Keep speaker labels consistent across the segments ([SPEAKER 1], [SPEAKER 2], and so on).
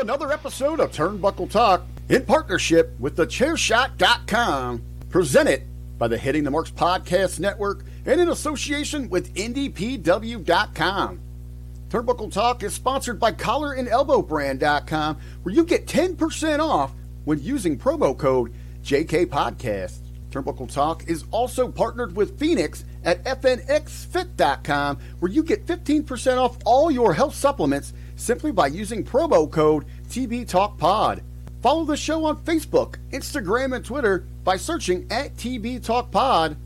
[SPEAKER 1] Another episode of Turnbuckle Talk in partnership with thechairshot.com, presented by the Hitting the Marks Podcast Network and in association with IndyPW.com. Turnbuckle Talk is sponsored by collarandelbowbrand.com, where you get 10% off when using promo code JKPodcast. Turnbuckle Talk is also partnered with Fenix at FNXFit.com, where you get 15% off all your health supplements simply by using promo code TBTalkPod. Follow the show on Facebook, Instagram, and Twitter by searching at TB Talk Pod.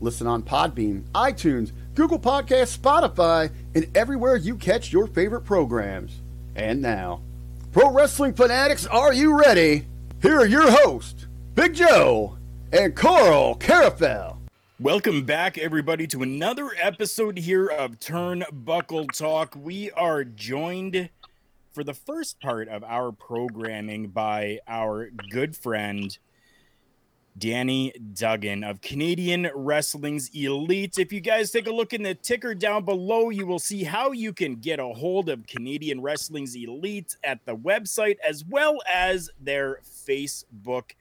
[SPEAKER 1] Listen on Podbean, iTunes, Google Podcasts, Spotify, and everywhere you catch your favorite programs. And now, Pro Wrestling Fanatics, are you ready? Here are your hosts, Big Joe and Karl Karufel.
[SPEAKER 2] Welcome back, everybody, to another episode here of Turnbuckle Talk. We are joined for the first part of our programming by our good friend Danny Duggan of Canadian Wrestling's Elite. If you guys take a look in the ticker down below, you will see how you can get a hold of Canadian Wrestling's Elite at the website as well as their Facebook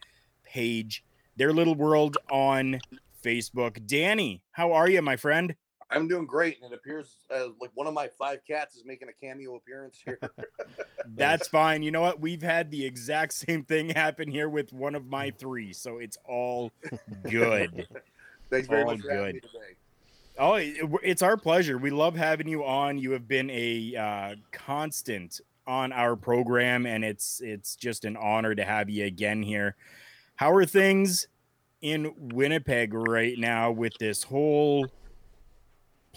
[SPEAKER 2] page, their little world on Facebook. Danny, how are you, my friend?
[SPEAKER 3] I'm doing great, and it appears uh, like one of my five cats is making a cameo appearance here.
[SPEAKER 2] That's fine. You know what? We've had the exact same thing happen here with one of my three, so it's all good.
[SPEAKER 3] Thanks very
[SPEAKER 2] All
[SPEAKER 3] much for having me today.
[SPEAKER 2] Oh, it- it's our pleasure. We love having you on. You have been a uh, constant on our program, and it's it's just an honor to have you again here. How are things in Winnipeg right now with this whole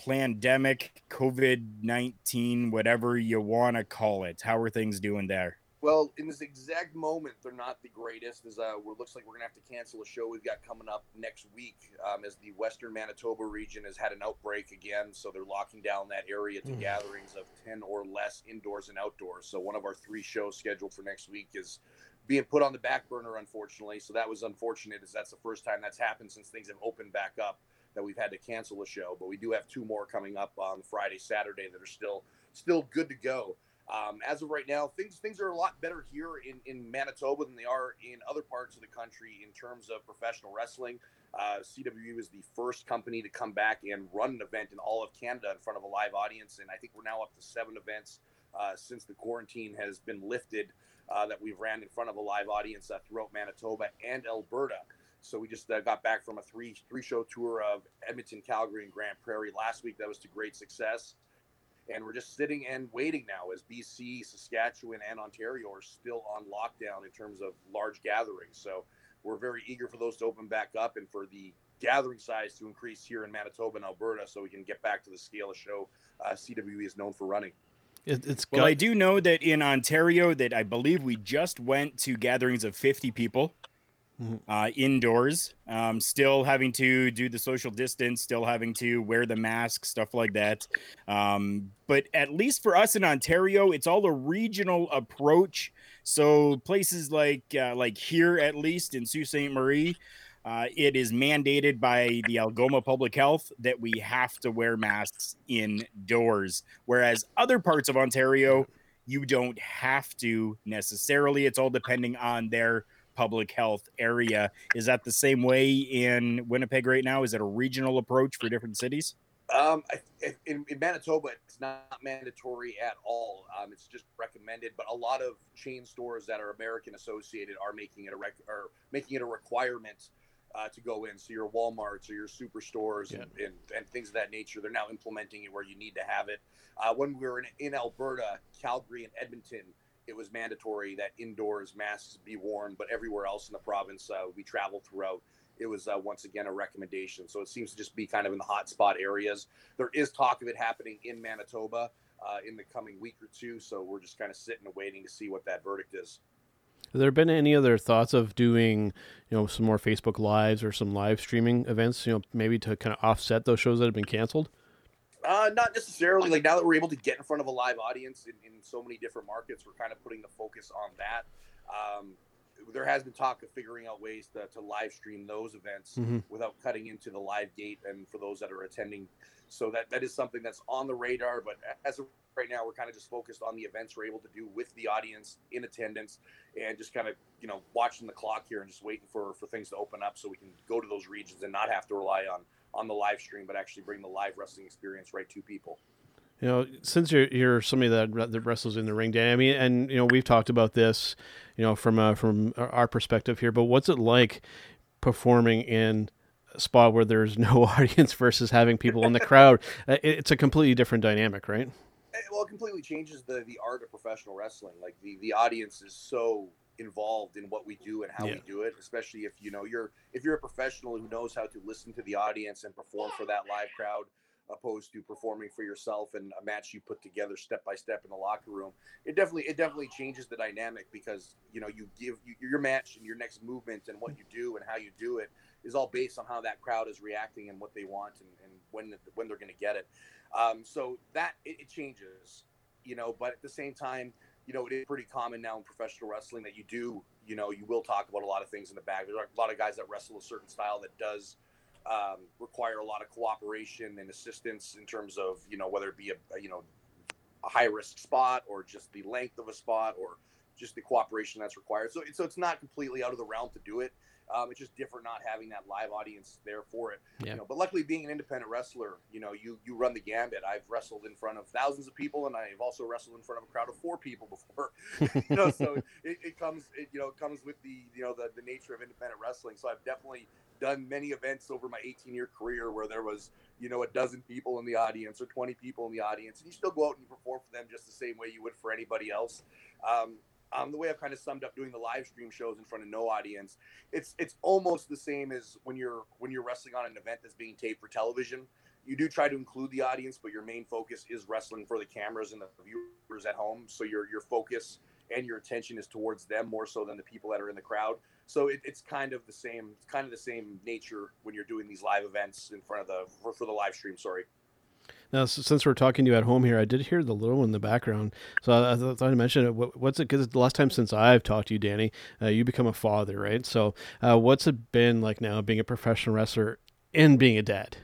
[SPEAKER 2] pandemic, COVID nineteen, whatever you want to call it? How are things doing there?
[SPEAKER 3] Well, in this exact moment, they're not the greatest. As uh, it looks like we're gonna have to cancel a show we've got coming up next week, um, as the Western Manitoba region has had an outbreak again. So they're locking down that area to gatherings of ten or less indoors and outdoors. So one of our three shows scheduled for next week is being put on the back burner, unfortunately. So that was unfortunate, as that's the first time that's happened since things have opened back up that we've had to cancel a show. But we do have two more coming up on Friday, Saturday that are still still good to go. Um, as of right now, things things are a lot better here in, in Manitoba than they are in other parts of the country in terms of professional wrestling. Uh, CWE is the first company to come back and run an event in all of Canada in front of a live audience, and I think we're now up to seven events uh, since the quarantine has been lifted uh, that we've ran in front of a live audience uh, throughout Manitoba and Alberta. So we just uh, got back from a three three show tour of Edmonton, Calgary, and Grande Prairie last week. That was to great success and we're just sitting and waiting now as BC, Saskatchewan, and Ontario are still on lockdown in terms of large gatherings. So we're very eager for those to open back up and for the gathering size to increase here in Manitoba and Alberta, so we can get back to the scale of show uh, CWE is known for running.
[SPEAKER 4] It, it's
[SPEAKER 2] Well,
[SPEAKER 4] got,
[SPEAKER 2] I do know that in Ontario, that I believe we just went to gatherings of 50 people
[SPEAKER 4] Mhm.
[SPEAKER 2] uh, indoors, um, still having to do the social distance, still having to wear the mask, stuff like that. Um, but at least for us in Ontario, it's all a regional approach. So places like uh, like here, at least in Sault Ste. Marie, uh, it is mandated by the Algoma Public Health that we have to wear masks indoors. Whereas other parts of Ontario, you don't have to necessarily. It's all depending on their public health area. Is that the same way in Winnipeg right now? Is it a regional approach for different cities?
[SPEAKER 3] Um, in, in Manitoba, it's not mandatory at all. Um, it's just recommended, but a lot of chain stores that are American associated are making it a rec- are making it a requirement uh, to go in. So your WalMarts or your superstores
[SPEAKER 4] Yeah.
[SPEAKER 3] and, and, and things of that nature, they're now implementing it where you need to have it. Uh, when we were in, in Alberta, Calgary, and Edmonton, it was mandatory that indoors masks be worn, but everywhere else in the province uh, we traveled throughout, it was uh, once again a recommendation. So it seems to just be kind of in the hotspot areas. There is talk of it happening in Manitoba uh, in the coming week or two. So we're just kind of sitting and waiting to see what that verdict is.
[SPEAKER 4] Have there been any other thoughts of doing, you know, some more Facebook lives or some live streaming events, you know, maybe to kind of offset those shows that have been canceled?
[SPEAKER 3] Uh, not necessarily. Like now that we're able to get in front of a live audience in, in so many different markets, we're kind of putting the focus on that. Um, there has been talk of figuring out ways to, to live stream those events
[SPEAKER 4] Mhm.
[SPEAKER 3] without cutting into the live gate and for those that are attending. So that, that is something that's on the radar. But as of right now, we're kind of just focused on the events we're able to do with the audience in attendance and just kind of, you know, watching the clock here and just waiting for, for things to open up so we can go to those regions and not have to rely on, on the live stream, but actually bring the live wrestling experience right to people.
[SPEAKER 4] You know, since you're you're somebody that that wrestles in the ring, Dan. I mean, and you know, we've talked about this, you know, from uh, from our perspective here. But what's it like performing in spot where there's no audience versus having people in the crowd? Uh, It's a completely different dynamic, right?
[SPEAKER 3] Eh, well, it completely changes the the art of professional wrestling. Like the the audience is so involved in what we do and how
[SPEAKER 4] Yeah.
[SPEAKER 3] we do it. Especially if you know you're if you're a professional who knows how to listen to the audience and perform for that live crowd, opposed to performing for yourself and a match you put together step by step in the locker room. It definitely it definitely changes the dynamic because you know you give you, your match and your next movement and what you do and how you do it is all based on how that crowd is reacting and what they want and, and when when they're going to get it. Um, so that it, it changes, you know. But at the same time, you know, it is pretty common now in professional wrestling that you do, you know, you will talk about a lot of things in the back. are a lot of guys that wrestle a certain style that does um, require a lot of cooperation and assistance in terms of, you know, whether it be a, a you know a high risk spot or just the length of a spot or just the cooperation that's required. So, so it's not completely out of the realm to do it. Um, it's just different not having that live audience there for it.
[SPEAKER 4] Yeah.
[SPEAKER 3] You know, but luckily, being an independent wrestler, you know, you you run the gambit. I've wrestled in front of thousands of people, and I've also wrestled in front of a crowd of four people before. you know, so it, it comes, it, you know, it comes with the you know the, the nature of independent wrestling. So I've definitely done many events over my 18 year career where there was you know a dozen people in the audience or 20 people in the audience, and you still go out and you perform for them just the same way you would for anybody else. Um, um, the way I've kind of summed up doing the live stream shows in front of no audience, it's it's almost the same as when you're when you're wrestling on an event that's being taped for television. You do try to include the audience, but your main focus is wrestling for the cameras and the viewers at home. So your your focus and your attention is towards them more so than the people that are in the crowd. So it, it's kind of the same, kind of the same nature when you're doing these live events in front of the for, for the live stream. Sorry.
[SPEAKER 4] Now, since we're talking to you at home here, I did hear the little one in the background, so I, I thought I'd mention it. What, what's it? Because the last time since I've talked to you, Danny, uh, you become a father, right? So, uh, what's it been like now being a professional wrestler and being a dad?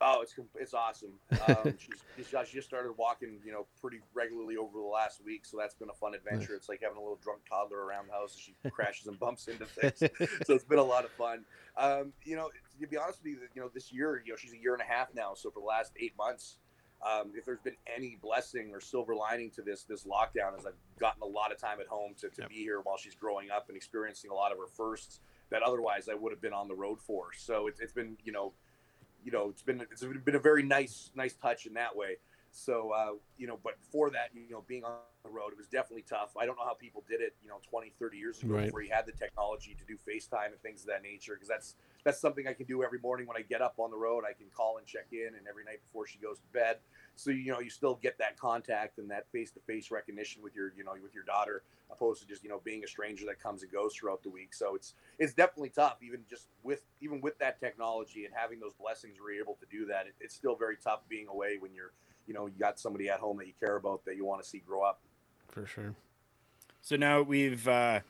[SPEAKER 3] Oh, it's it's awesome. Um, she's, she just started walking, you know, pretty regularly over the last week, so that's been a fun adventure. It's like having a little drunk toddler around the house as she crashes and bumps into things. so it's been a lot of fun. Um, you know, to be honest with you, you know, this year, you know, she's a year and a half now. So for the last eight months, um, if there's been any blessing or silver lining to this this lockdown, is I've gotten a lot of time at home to, to
[SPEAKER 4] Yep.
[SPEAKER 3] be here while she's growing up and experiencing a lot of her firsts that otherwise I would have been on the road for. So it's, it's been, you know, you know, it's been it's been a very nice nice touch in that way. So uh, you know, but before that, you know, being on the road, it was definitely tough. I don't know how people did it, you know, 20, 30 years ago
[SPEAKER 4] Right.
[SPEAKER 3] before you had the technology to do FaceTime and things of that nature. Because that's that's something I can do every morning when I get up on the road. I can call and check in, and every night before she goes to bed. So you know, you still get that contact and that face to face recognition with your you know with your daughter, opposed to just you know being a stranger that comes and goes throughout the week. So it's it's definitely tough, even just with even with that technology and having those blessings, we're able to do that. It, it's still very tough being away when you're you know you got somebody at home that you care about that you want to see grow up.
[SPEAKER 4] For sure.
[SPEAKER 2] So now we've uh,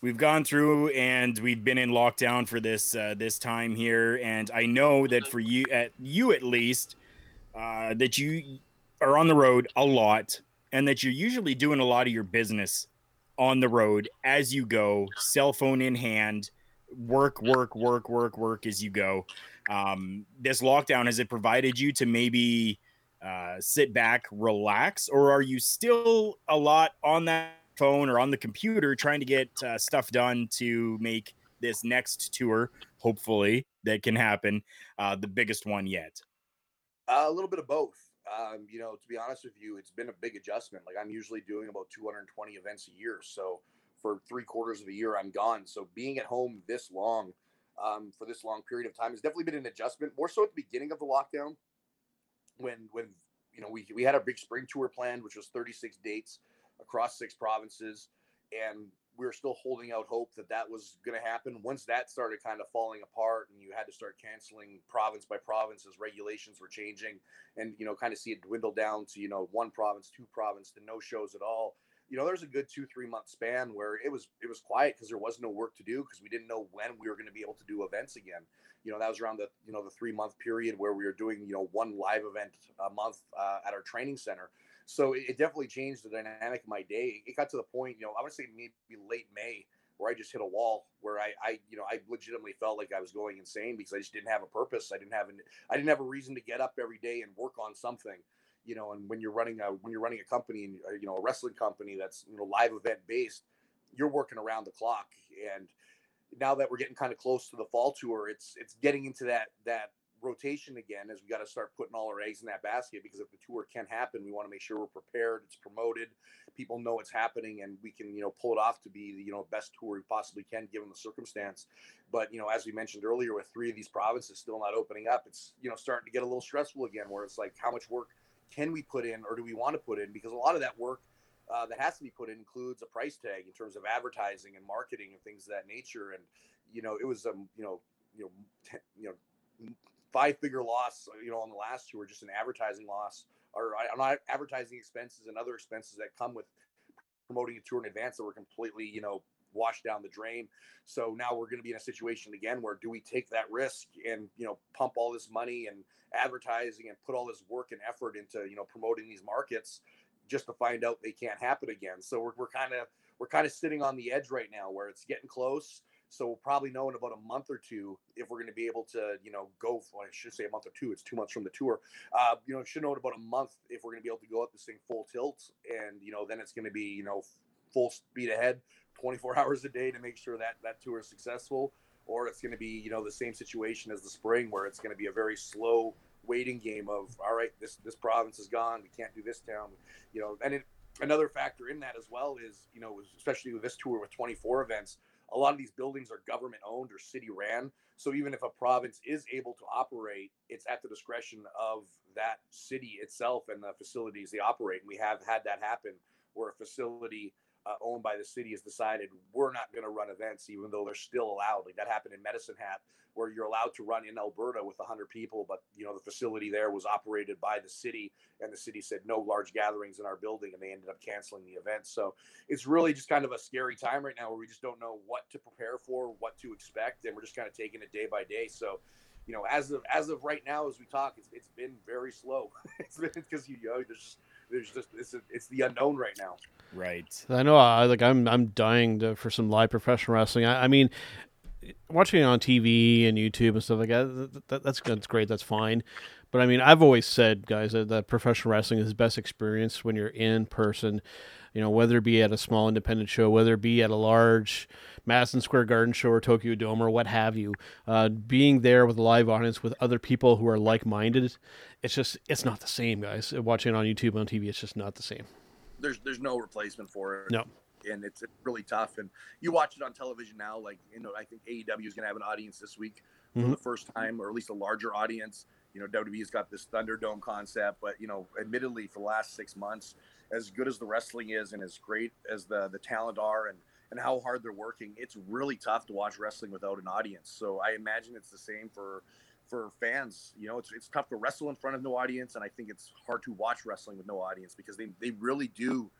[SPEAKER 2] we've gone through and we've been in lockdown for this uh, this time here, and I know that for you at you at least uh, that you are on the road a lot, and that you're usually doing a lot of your business on the road as you go, cell phone in hand, work, work, work, work, work as you go. Um, this lockdown has it provided you to maybe uh, sit back, relax, or are you still a lot on that phone or on the computer trying to get uh, stuff done to make this next tour hopefully that can happen. Uh, the biggest one yet.
[SPEAKER 3] Uh, a little bit of both. Um, you know, to be honest with you, it's been a big adjustment. Like I'm usually doing about 220 events a year, so for three quarters of a year I'm gone. So being at home this long, um, for this long period of time has definitely been an adjustment. More so at the beginning of the lockdown, when when you know we we had a big spring tour planned, which was 36 dates across six provinces, and we were still holding out hope that that was going to happen. Once that started kind of falling apart, and you had to start canceling province by province as regulations were changing, and you know, kind of see it dwindle down to you know one province, two province, to no shows at all. You know, there's a good two three month span where it was it was quiet because there was no work to do because we didn't know when we were going to be able to do events again. You know, that was around the you know the three month period where we were doing you know one live event a month uh, at our training center so it, it definitely changed the dynamic of my day. It got to the point, you know, I would say maybe late May where I just hit a wall where I, I, you know, I legitimately felt like I was going insane because I just didn't have a purpose. I didn't have an, I didn't have a reason to get up every day and work on something, you know. And when you're running a, when you're running a company and uh, you know a wrestling company that's you know live event based, you're working around the clock. And now that we're getting kind of close to the fall tour, it's it's getting into that that rotation again as we got to start putting all our eggs in that basket because if the tour can happen we want to make sure we're prepared it's promoted people know it's happening and we can you know pull it off to be the you know best tour we possibly can given the circumstance but you know as we mentioned earlier with three of these provinces still not opening up it's you know starting to get a little stressful again where it's like how much work can we put in or do we want to put in? Because a lot of that work uh, that has to be put in includes a price tag in terms of advertising and marketing and things of that nature. And you know it was um you know you know t- you know five figure loss, you know, on the last tour, just an advertising loss or on advertising expenses and other expenses that come with promoting a tour in advance that were completely, you know, washed down the drain. So now we're going to be in a situation again where do we take that risk and, you know, pump all this money and advertising and put all this work and effort into, you know, promoting these markets just to find out they can't happen again. So we're, we're kind of, we're kind of sitting on the edge right now where it's getting close so we'll probably know in about a month or two if we're going to be able to, you know, go. For, I should say a month or two. It's two months from the tour. Uh, you know, should know in about a month if we're going to be able to go up this thing full tilt, and you know, then it's going to be, you know, full speed ahead, 24 hours a day to make sure that that tour is successful, or it's going to be, you know, the same situation as the spring where it's going to be a very slow waiting game of all right, this this province is gone, we can't do this town, you know, and it, another factor in that as well is, you know, especially with this tour with 24 events a lot of these buildings are government owned or city ran. So even if a province is able to operate, it's at the discretion of that city itself and the facilities they operate. And we have had that happen where a facility uh, owned by the city has decided we're not going to run events, even though they're still allowed. Like that happened in Medicine Hat, where you're allowed to run in Alberta with 100 people, but you know the facility there was operated by the city, and the city said no large gatherings in our building, and they ended up canceling the event. So it's really just kind of a scary time right now, where we just don't know what to prepare for, what to expect, and we're just kind of taking it day by day. So you know, as of as of right now, as we talk, it's, it's been very slow. it's been because you know there's there's just it's it's the unknown right now.
[SPEAKER 2] Right.
[SPEAKER 4] I know. I like. I'm I'm dying to, for some live professional wrestling. I, I mean, watching it on TV and YouTube and stuff like that, that, that's that's great. That's fine. But I mean, I've always said, guys, that, that professional wrestling is the best experience when you're in person. You know, whether it be at a small independent show, whether it be at a large Madison Square Garden show or Tokyo Dome or what have you, uh, being there with a live audience with other people who are like minded, it's just it's not the same, guys. Watching it on YouTube on TV, it's just not the same.
[SPEAKER 3] There's there's no replacement for it.
[SPEAKER 4] No
[SPEAKER 3] and it's, it's really tough. And you watch it on television now, like you know, I think AEW is going to have an audience this week for mm-hmm. the first time, or at least a larger audience. You know, WWE's got this Thunderdome concept, but you know, admittedly, for the last six months, as good as the wrestling is, and as great as the the talent are, and and how hard they're working, it's really tough to watch wrestling without an audience. So I imagine it's the same for for fans. You know, it's it's tough to wrestle in front of no audience, and I think it's hard to watch wrestling with no audience because they they really do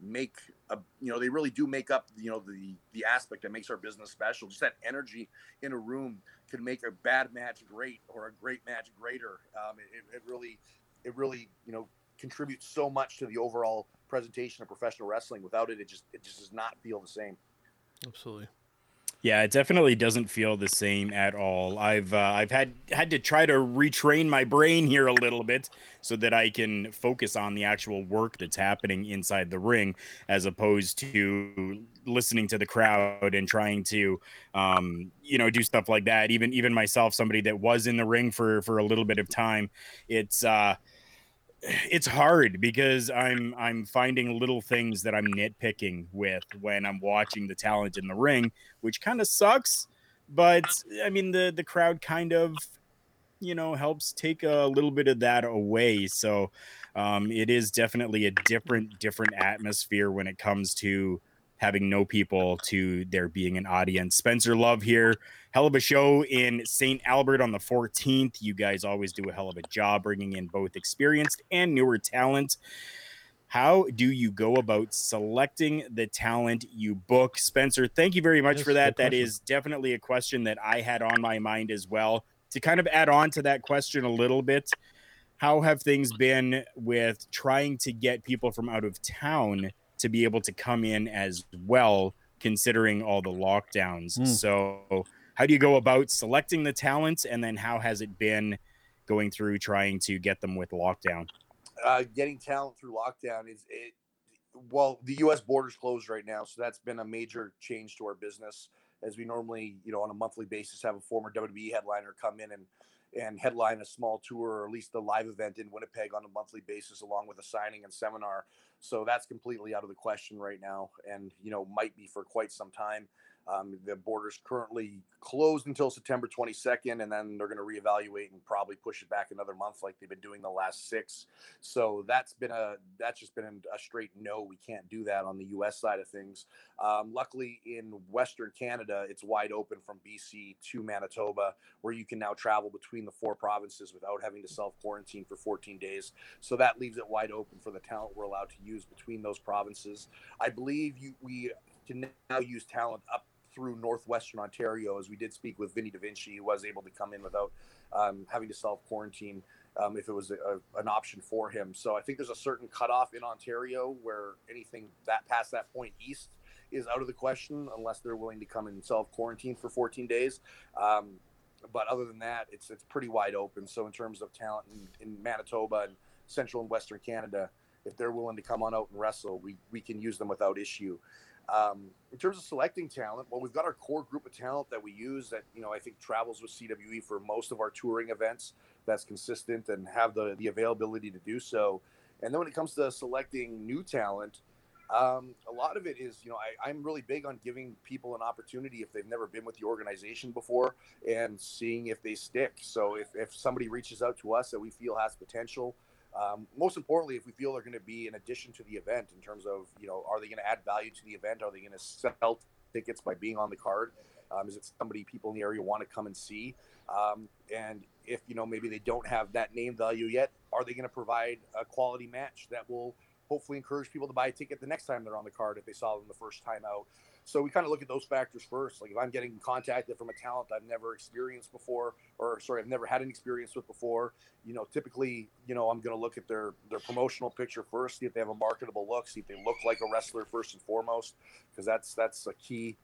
[SPEAKER 3] make a you know they really do make up you know the the aspect that makes our business special just that energy in a room can make a bad match great or a great match greater um, it, it really it really you know contributes so much to the overall presentation of professional wrestling without it it just it just does not feel the same
[SPEAKER 4] absolutely
[SPEAKER 2] Yeah, it definitely doesn't feel the same at all. I've uh, I've had had to try to retrain my brain here a little bit so that I can focus on the actual work that's happening inside the ring, as opposed to listening to the crowd and trying to, um, you know, do stuff like that. Even even myself, somebody that was in the ring for for a little bit of time, it's. uh it's hard because I'm I'm finding little things that I'm nitpicking with when I'm watching the talent in the ring, which kind of sucks. But I mean the the crowd kind of you know helps take a little bit of that away. So um, it is definitely a different different atmosphere when it comes to having no people to there being an audience. Spencer Love here. Hell of a show in St. Albert on the 14th. You guys always do a hell of a job bringing in both experienced and newer talent. How do you go about selecting the talent you book? Spencer, thank you very much That's for that. That is definitely a question that I had on my mind as well. To kind of add on to that question a little bit, how have things been with trying to get people from out of town to be able to come in as well, considering all the lockdowns. Mm. So, how do you go about selecting the talent, and then how has it been going through trying to get them with lockdown?
[SPEAKER 3] Uh, getting talent through lockdown is it. Well, the U.S. borders closed right now, so that's been a major change to our business. As we normally, you know, on a monthly basis, have a former WWE headliner come in and and headline a small tour or at least a live event in Winnipeg on a monthly basis, along with a signing and seminar. So that's completely out of the question right now, and you know might be for quite some time. Um, the border's currently closed until September 22nd, and then they're going to reevaluate and probably push it back another month, like they've been doing the last six. So that's been a that's just been a straight no. We can't do that on the U.S. side of things. Um, luckily, in Western Canada, it's wide open from BC to Manitoba, where you can now travel between the four provinces without having to self quarantine for 14 days. So that leaves it wide open for the talent we're allowed to use between those provinces. I believe you we can now use talent up through northwestern Ontario, as we did speak with Vinny Da Vinci, who was able to come in without um, having to self quarantine um, if it was a, a, an option for him. So I think there's a certain cutoff in Ontario where anything that past that point east is out of the question unless they're willing to come and self quarantine for 14 days. Um, but other than that, it's it's pretty wide open. So in terms of talent in, in Manitoba and central and western Canada, if they're willing to come on out and wrestle, we, we can use them without issue. Um, in terms of selecting talent, well, we've got our core group of talent that we use that you know I think travels with CWE for most of our touring events. That's consistent and have the the availability to do so. And then when it comes to selecting new talent, um, a lot of it is you know I, I'm really big on giving people an opportunity if they've never been with the organization before and seeing if they stick. So if if somebody reaches out to us that we feel has potential um, most importantly, if we feel they're going to be an addition to the event in terms of, you know, are they going to add value to the event? Are they going to sell tickets by being on the card? Um, is it somebody people in the area want to come and see? Um, and if, you know, maybe they don't have that name value yet, are they going to provide a quality match that will hopefully encourage people to buy a ticket the next time they're on the card if they saw them the first time out? So we kind of look at those factors first. Like if I'm getting contacted from a talent I've never experienced before, or sorry, I've never had an experience with before, you know, typically, you know, I'm going to look at their their promotional picture first, see if they have a marketable look, see if they look like a wrestler first and foremost, because that's that's a key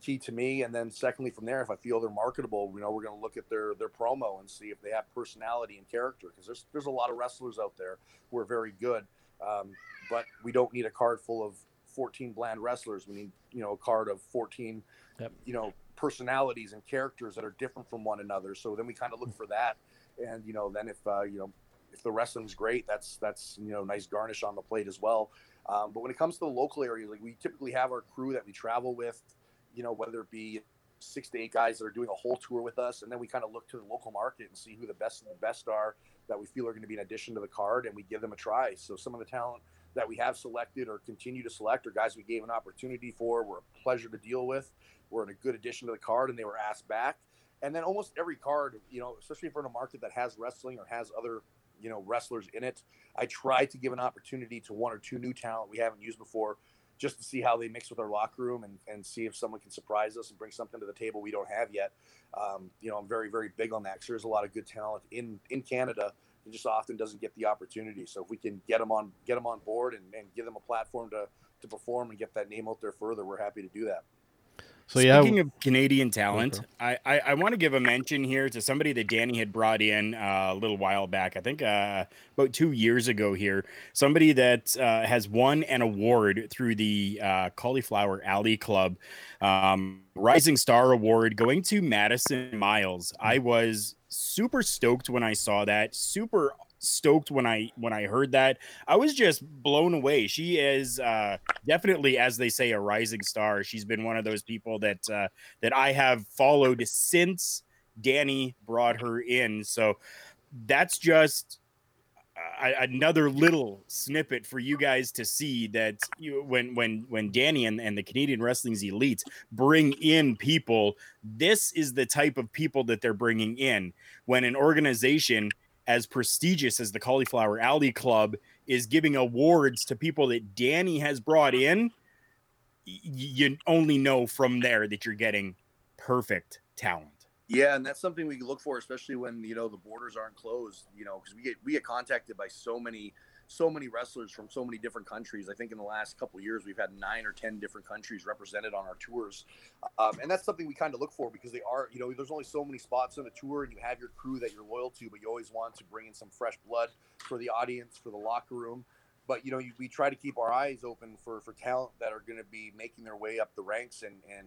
[SPEAKER 3] key to me. And then secondly, from there, if I feel they're marketable, you know, we're going to look at their their promo and see if they have personality and character, because there's there's a lot of wrestlers out there who are very good. Um, but we don't need a card full of 14 bland wrestlers. We need, you know, a card of 14, yep. you know, personalities and characters that are different from one another. So then we kind of look for that. And, you know, then if, uh, you know, if the wrestling's great, that's, that's, you know, nice garnish on the plate as well. Um, but when it comes to the local area, like we typically have our crew that we travel with, you know, whether it be six to eight guys that are doing a whole tour with us. And then we kind of look to the local market and see who the best of the best are that we feel are going to be an addition to the card and we give them a try. So some of the talent that we have selected or continue to select or guys we gave an opportunity for were a pleasure to deal with. Were in a good addition to the card and they were asked back. And then almost every card, you know, especially if we're in a market that has wrestling or has other, you know, wrestlers in it, I try to give an opportunity to one or two new talent we haven't used before just to see how they mix with our locker room and, and see if someone can surprise us and bring something to the table we don't have yet. Um, you know, I'm very, very big on that because there's a lot of good talent in, in Canada he just often doesn't get the opportunity. So if we can get them on get him on board and, and give them a platform to to perform and get that name out there further, we're happy to do that.
[SPEAKER 4] So yeah,
[SPEAKER 2] Speaking of Canadian talent, I, I, I want to give a mention here to somebody that Danny had brought in uh, a little while back. I think uh, about two years ago here. Somebody that uh, has won an award through the uh, Cauliflower Alley Club um, Rising Star Award going to Madison Miles. I was super stoked when I saw that. Super stoked when I when I heard that. I was just blown away. She is uh, definitely, as they say, a rising star. She's been one of those people that uh, that I have followed since Danny brought her in. So that's just uh, another little snippet for you guys to see that you when when when Danny and, and the Canadian Wrestling's elite bring in people, this is the type of people that they're bringing in. When an organization as prestigious as the Cauliflower Alley Club is giving awards to people that Danny has brought in, you only know from there that you're getting perfect talent.
[SPEAKER 3] Yeah, and that's something we look for, especially when you know the borders aren't closed. You know, because we get we get contacted by so many so many wrestlers from so many different countries. I think in the last couple years we've had nine or ten different countries represented on our tours, um, and that's something we kind of look for because they are, you know, there's only so many spots on a tour, and you have your crew that you're loyal to, but you always want to bring in some fresh blood for the audience, for the locker room. But you know, we try to keep our eyes open for for talent that are going to be making their way up the ranks and and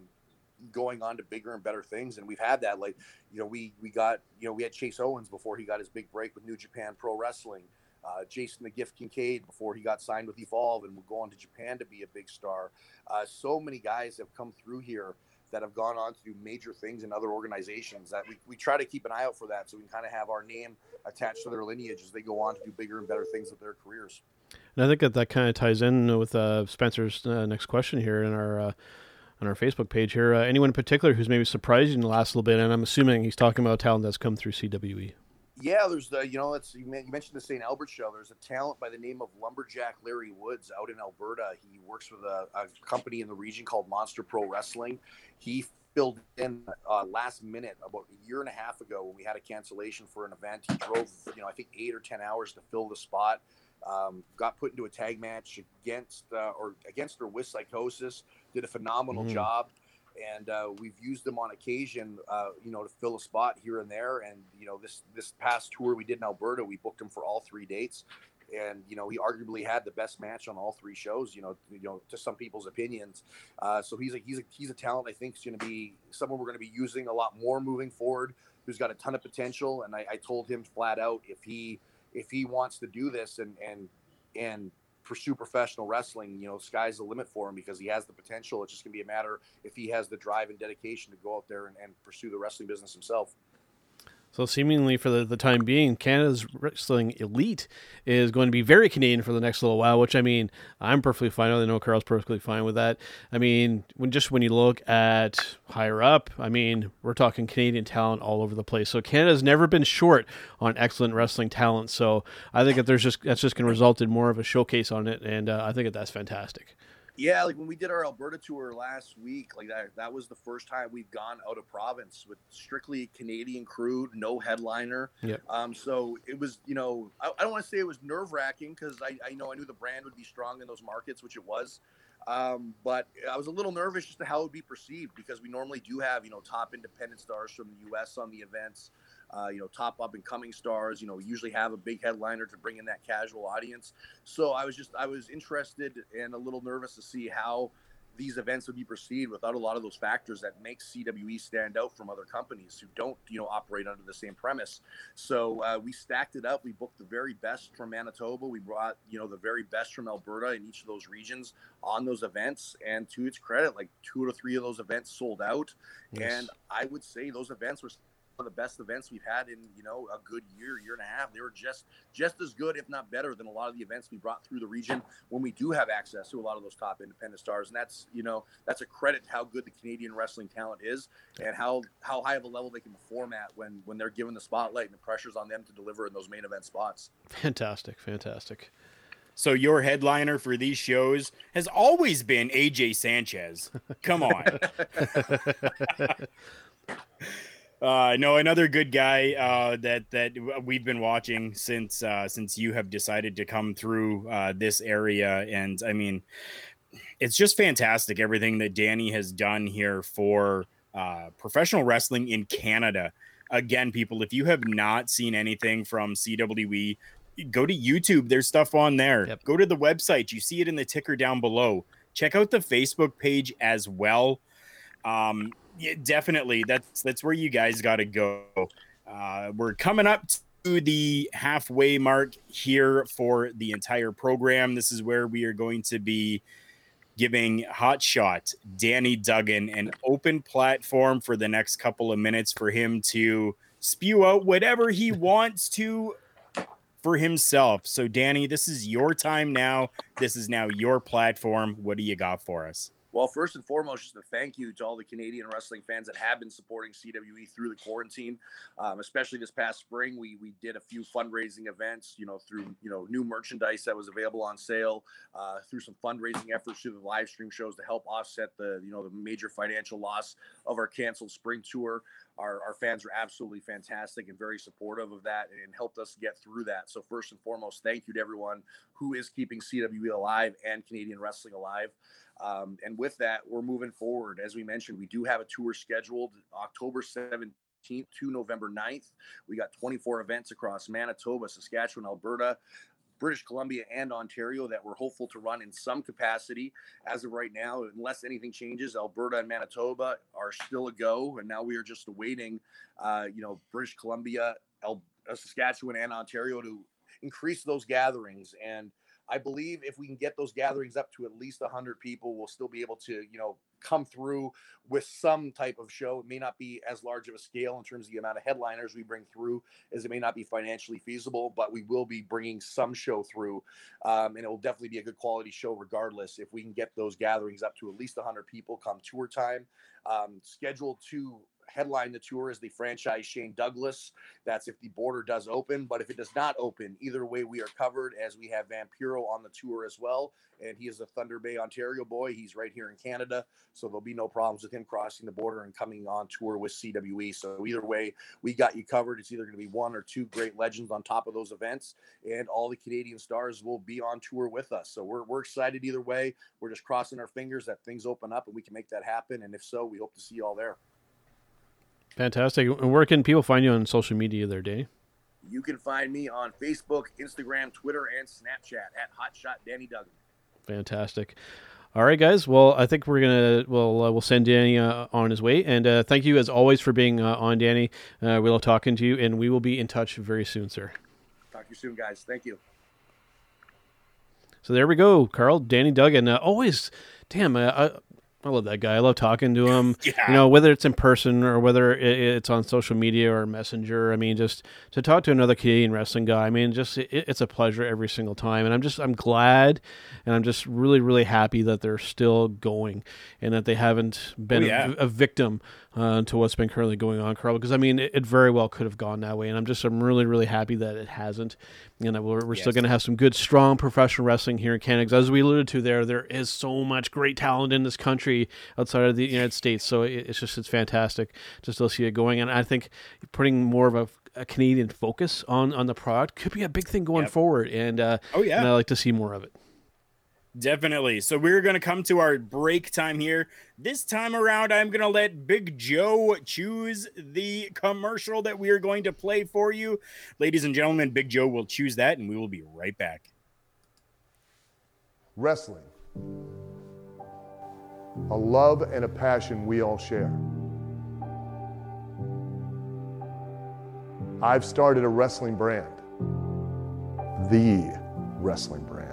[SPEAKER 3] going on to bigger and better things and we've had that like you know we we got you know we had chase owens before he got his big break with new japan pro wrestling uh, Jason the Gift Kincaid before he got signed with Evolve and would go on to Japan to be a big star. Uh, so many guys have come through here that have gone on to do major things in other organizations that we, we try to keep an eye out for that so we can kind of have our name attached to their lineage as they go on to do bigger and better things with their careers.
[SPEAKER 4] And I think that that kind of ties in with uh, Spencer's uh, next question here in our uh, on our Facebook page here. Uh, anyone in particular who's maybe surprised you in the last little bit? And I'm assuming he's talking about talent that's come through CWE
[SPEAKER 3] yeah, there's the you know it's you mentioned the St. Albert show. There's a talent by the name of Lumberjack Larry Woods out in Alberta. He works with a, a company in the region called Monster Pro Wrestling. He filled in uh, last minute about a year and a half ago when we had a cancellation for an event. He drove you know I think eight or ten hours to fill the spot. Um, got put into a tag match against uh, or against her with psychosis. Did a phenomenal mm. job and uh, we've used them on occasion, uh, you know, to fill a spot here and there. And you know, this this past tour we did in Alberta, we booked him for all three dates, and you know, he arguably had the best match on all three shows. You know, you know, to some people's opinions. Uh, so he's a he's a he's a talent I think is going to be someone we're going to be using a lot more moving forward. Who's got a ton of potential, and I, I told him flat out if he if he wants to do this and and and pursue professional wrestling, you know, sky's the limit for him because he has the potential. It's just going to be a matter if he has the drive and dedication to go out there and, and pursue the wrestling business himself.
[SPEAKER 4] So, seemingly for the, the time being, Canada's wrestling elite is going to be very Canadian for the next little while. Which I mean, I'm perfectly fine. I know Karl's perfectly fine with that. I mean, when just when you look at higher up, I mean, we're talking Canadian talent all over the place. So Canada's never been short on excellent wrestling talent. So I think that there's just that's just going to result in more of a showcase on it, and uh, I think that that's fantastic.
[SPEAKER 3] Yeah, like when we did our Alberta tour last week, like that that was the first time we've gone out of province with strictly Canadian crew, no headliner.
[SPEAKER 4] Yeah.
[SPEAKER 3] Um, so it was, you know, I, I don't want to say it was nerve wracking because I, I know I knew the brand would be strong in those markets, which it was. Um, but I was a little nervous just to how it would be perceived because we normally do have, you know, top independent stars from the U.S. on the events uh, you know, top up and coming stars. You know, usually have a big headliner to bring in that casual audience. So I was just I was interested and a little nervous to see how these events would be perceived without a lot of those factors that make CWE stand out from other companies who don't, you know, operate under the same premise. So uh, we stacked it up. We booked the very best from Manitoba. We brought, you know, the very best from Alberta in each of those regions on those events. And to its credit, like two or three of those events sold out. Yes. And I would say those events were of the best events we've had in you know a good year, year and a half. They were just just as good, if not better, than a lot of the events we brought through the region when we do have access to a lot of those top independent stars. And that's you know that's a credit to how good the Canadian wrestling talent is and how how high of a level they can perform at when when they're given the spotlight and the pressure's on them to deliver in those main event spots.
[SPEAKER 4] Fantastic, fantastic.
[SPEAKER 2] So your headliner for these shows has always been AJ Sanchez. Come on. Uh, no, another good guy uh, that that we've been watching since uh, since you have decided to come through uh, this area, and I mean, it's just fantastic everything that Danny has done here for uh, professional wrestling in Canada. Again, people, if you have not seen anything from CWE, go to YouTube. There's stuff on there. Yep. Go to the website. You see it in the ticker down below. Check out the Facebook page as well. Um, yeah, definitely. That's that's where you guys got to go. Uh, we're coming up to the halfway mark here for the entire program. This is where we are going to be giving Hotshot Danny Duggan an open platform for the next couple of minutes for him to spew out whatever he wants to for himself. So, Danny, this is your time now. This is now your platform. What do you got for us?
[SPEAKER 3] Well, first and foremost, just a thank you to all the Canadian wrestling fans that have been supporting CWE through the quarantine, um, especially this past spring. We we did a few fundraising events, you know, through you know new merchandise that was available on sale, uh, through some fundraising efforts through the live stream shows to help offset the you know the major financial loss of our canceled spring tour. Our, our fans were absolutely fantastic and very supportive of that and helped us get through that. So first and foremost, thank you to everyone who is keeping CWE alive and Canadian wrestling alive. Um, and with that, we're moving forward. As we mentioned, we do have a tour scheduled October 17th to November 9th. We got 24 events across Manitoba, Saskatchewan, Alberta, British Columbia, and Ontario that we're hopeful to run in some capacity. As of right now, unless anything changes, Alberta and Manitoba are still a go, and now we are just awaiting, uh, you know, British Columbia, El- uh, Saskatchewan, and Ontario to increase those gatherings and I believe if we can get those gatherings up to at least 100 people, we'll still be able to, you know, come through with some type of show. It may not be as large of a scale in terms of the amount of headliners we bring through, as it may not be financially feasible, but we will be bringing some show through. Um, and it will definitely be a good quality show regardless if we can get those gatherings up to at least 100 people come tour time. Um, scheduled to headline the tour is the franchise Shane Douglas. That's if the border does open. But if it does not open, either way, we are covered as we have Vampiro on the tour as well. And he is a Thunder Bay, Ontario boy. He's right here in Canada. So there'll be no problems with him crossing the border and coming on tour with CWE. So either way, we got you covered. It's either going to be one or two great legends on top of those events. And all the Canadian stars will be on tour with us. So we're, we're excited either way. We're just crossing our fingers that things open up and we can make that happen. And if so, we hope to see you all there.
[SPEAKER 4] Fantastic. And where can people find you on social media there, Danny?
[SPEAKER 3] You can find me on Facebook, Instagram, Twitter, and Snapchat at Hotshot Danny Duggan.
[SPEAKER 4] Fantastic. All right, guys. Well, I think we're gonna we'll uh, we'll send Danny uh, on his way, and uh, thank you as always for being uh, on, Danny. Uh, we love talking to you, and we will be in touch very soon, sir.
[SPEAKER 3] Talk to you soon, guys. Thank you.
[SPEAKER 4] So there we go, Karl, Danny Duggan. Uh, always, damn, I, love that guy. I love talking to him. yeah. You know, whether it's in person or whether it's on social media or Messenger. I mean, just to talk to another Canadian wrestling guy. I mean, just it, it's a pleasure every single time. And I'm just I'm glad, and I'm just really really happy that they're still going and that they haven't been oh, yeah. a, a, victim uh, to what's been currently going on, Karl. Because I mean, it, it, very well could have gone that way, and I'm just I'm really really happy that it hasn't. And we're, we're yes. still going to have some good, strong professional wrestling here in Canada. As we alluded to there, there is so much great talent in this country outside of the United States. So it, it's just it's fantastic to still see it going. And I think putting more of a a Canadian focus on on the product could be a big thing going yep. forward. And uh, oh yeah, and I like to see more of it.
[SPEAKER 2] Definitely. So we're going to come to our break time here. This time around, I'm going to let Big Joe choose the commercial that we are going to play for you. Ladies and gentlemen, Big Joe will choose that, and we will be right back.
[SPEAKER 5] Wrestling. A love and a passion we all share. I've started a wrestling brand, the wrestling brand.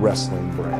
[SPEAKER 5] wrestling brand.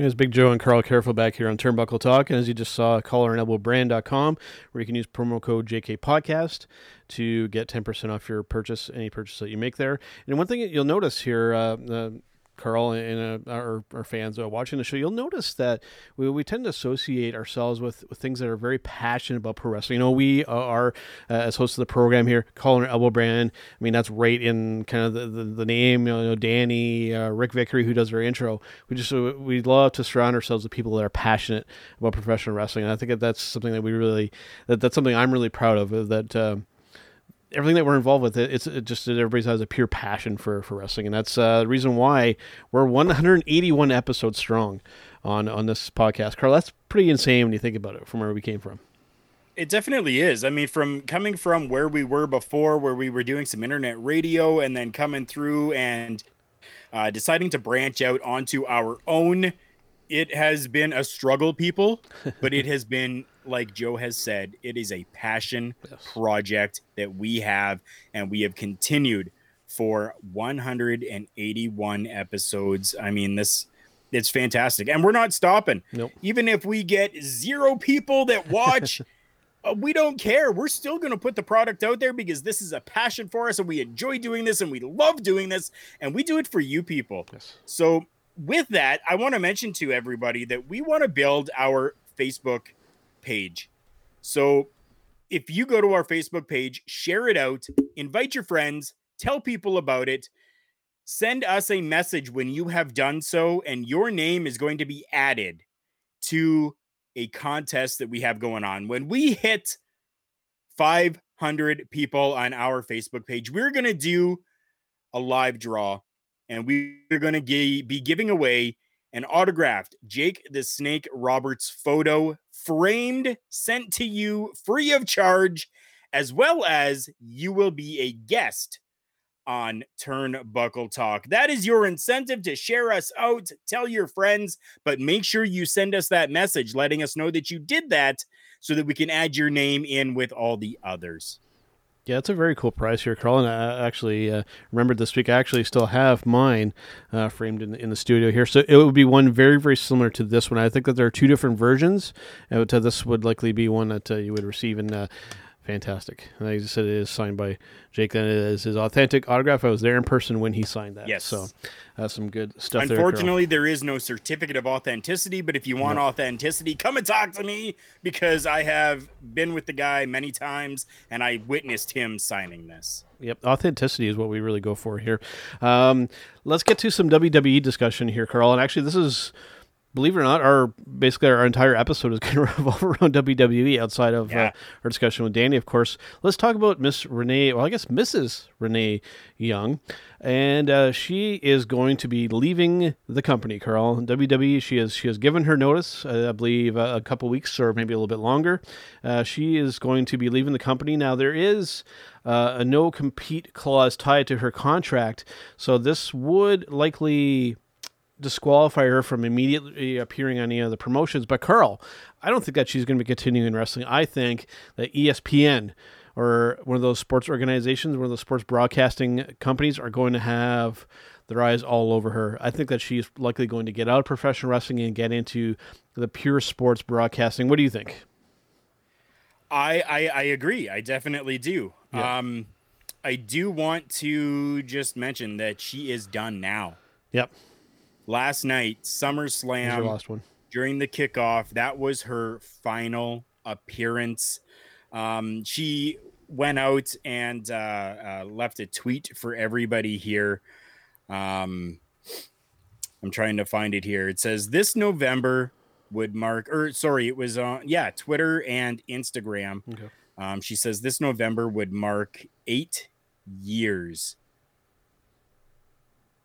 [SPEAKER 4] Here's Big Joe and Karl Karufel back here on Turnbuckle Talk. And as you just saw, collarandelbowbrand.com, where you can use promo code JK Podcast to get 10% off your purchase, any purchase that you make there. And one thing that you'll notice here, uh, uh, Karl and uh, our, our fans uh, watching the show, you'll notice that we, we tend to associate ourselves with, with things that are very passionate about pro wrestling. You know, we are, uh, as hosts of the program here, and Elbow Brand. I mean, that's right in kind of the, the, the name, you know, Danny, uh, Rick Vickery, who does our intro. We just, uh, we love to surround ourselves with people that are passionate about professional wrestling. And I think that that's something that we really, that, that's something I'm really proud of, that, um, everything that we're involved with it, it's it just that everybody has a pure passion for for wrestling. And that's uh, the reason why we're 181 episodes strong on on this podcast. Karl that's pretty insane when you think about it from where we came from.
[SPEAKER 2] It definitely is. I mean, from coming from where we were before, where we were doing some internet radio, and then coming through and uh, deciding to branch out onto our own, it has been a struggle, people, but it has been like Joe has said, it is a passion yes. project that we have, and we have continued for 181 episodes. I mean, this it's fantastic, and we're not stopping.
[SPEAKER 4] Nope.
[SPEAKER 2] Even if we get zero people that watch. uh, we don't care. We're still going to put the product out there because this is a passion for us and we enjoy doing this and we love doing this and we do it for you people.
[SPEAKER 4] Yes.
[SPEAKER 2] So, with that, I want to mention to everybody that we want to build our Facebook page. So if you go to our Facebook page, share it out, invite your friends, tell people about it, send us a message when you have done so, and your name is going to be added to a contest that we have going on. When we hit 500 people on our Facebook page, we're going to do a live draw and we're going to be giving away an autographed Jake the Snake Roberts photo framed, sent to you free of charge, as well as you will be a guest on Turnbuckle Talk. That is your incentive to share us out, tell your friends, but make sure you send us that message letting us know that you did that so that we can add your name in with all the others.
[SPEAKER 4] Yeah, it's a very cool prize here, Karl. And I actually uh, remembered this week. I actually still have mine uh, framed in, in the studio here. So it would be one very, very similar to this one. I think that there are two different versions. And this would likely be one that uh, you would receive in fantastic. Like I just said, it is signed by Jake. That is his authentic autograph. I was there in person when he signed that.
[SPEAKER 2] Yes.
[SPEAKER 4] So that's some good stuff.
[SPEAKER 2] Unfortunately,
[SPEAKER 4] there,
[SPEAKER 2] there is no certificate of authenticity. But if you want no. authenticity, come and talk to me because I have been with the guy many times and I witnessed him signing this.
[SPEAKER 4] Yep, authenticity is what we really go for here. Um, let's get to some WWE discussion here, Karl. And actually, this is believe it or not, our basically our entire episode is going to revolve around WWE outside of uh, yeah. uh, our discussion with Danny, of course. Let's talk about Miss Renee. Well, I guess Mrs. Renee Young, and uh, she is going to be leaving the company. Karl, WWE. She has she has given her notice. Uh, I believe uh, a couple weeks or maybe a little bit longer. Uh, she is going to be leaving the company. Now there is. a no compete clause tied to her contract, so this would likely disqualify her from immediately appearing on any of the promotions. But Karl, I don't think that she's going to be continuing wrestling. I think that ESPN or one of those sports organizations, one of those sports broadcasting companies are going to have their eyes all over her. I think that she's likely going to get out of professional wrestling and get into the pure sports broadcasting. What do you think?
[SPEAKER 2] I I, I agree. I definitely do. Yeah. Um, I do want to just mention that she is done now.
[SPEAKER 4] Yep
[SPEAKER 2] last night, SummerSlam,
[SPEAKER 4] last one.
[SPEAKER 2] during the kickoff, that was her final appearance. Um, she went out and uh, uh, left a tweet for everybody here. Um, I'm trying to find it here. It says this November would mark, or sorry, it was on, yeah, Twitter and Instagram. Okay. Um, she says this November would mark eight years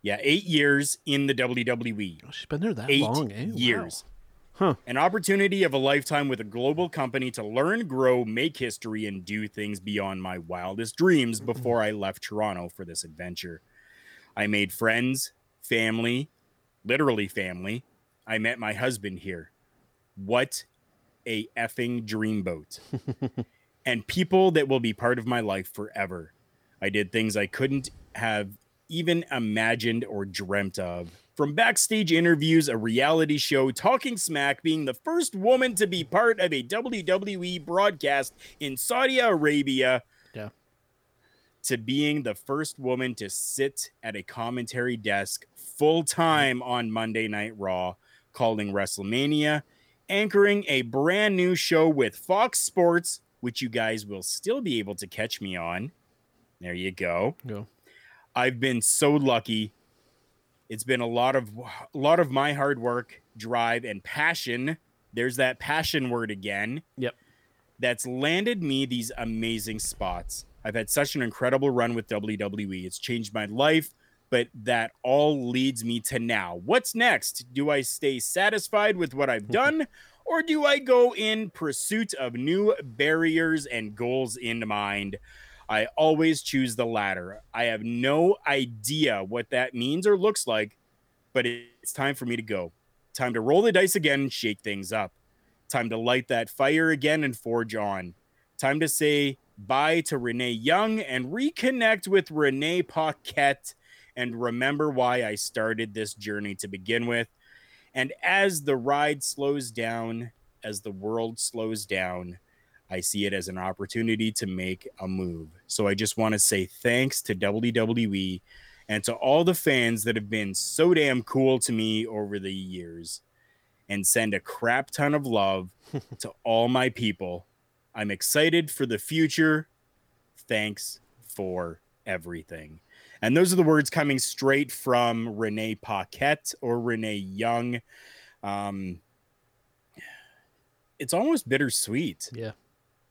[SPEAKER 2] Yeah, eight years in the WWE.
[SPEAKER 4] Oh, she's been there that
[SPEAKER 2] Eight
[SPEAKER 4] long, eh? Wow.
[SPEAKER 2] years.
[SPEAKER 4] Huh.
[SPEAKER 2] An opportunity of a lifetime with a global company to learn, grow, make history, and do things beyond my wildest dreams before I left Toronto for this adventure. I made friends, family, literally family. I met my husband here. What a effing dreamboat. and people that will be part of my life forever. I did things I couldn't have even imagined or dreamt of. From backstage interviews, a reality show, Talking Smack, being the first woman to be part of a WWE broadcast in Saudi Arabia,
[SPEAKER 4] Yeah.
[SPEAKER 2] to being the first woman to sit at a commentary desk full time on Monday Night Raw, calling WrestleMania, anchoring a brand new show with Fox Sports, which you guys will still be able to catch me on. There you go.
[SPEAKER 4] Go.
[SPEAKER 2] I've been so lucky. It's been a lot of a lot of my hard work, drive, and passion. There's that passion word again.
[SPEAKER 4] Yep.
[SPEAKER 2] That's landed me these amazing spots. I've had such an incredible run with WWE. It's changed my life, but that all leads me to now. What's next? Do I stay satisfied with what I've done, or do I go in pursuit of new barriers and goals in mind? I always choose the latter. I have no idea what that means or looks like, but it's time for me to go. Time to roll the dice again and shake things up. Time to light that fire again and forge on. Time to say bye to Renee Young and reconnect with Renee Paquette and remember why I started this journey to begin with. And as the ride slows down, as the world slows down, I see it as an opportunity to make a move. So I just want to say thanks to WWE and to all the fans that have been so damn cool to me over the years and send a crap ton of love to all my people. I'm excited for the future. Thanks for everything. And those are the words coming straight from Renee Paquette or Renee Young. Um, it's almost bittersweet.
[SPEAKER 4] Yeah.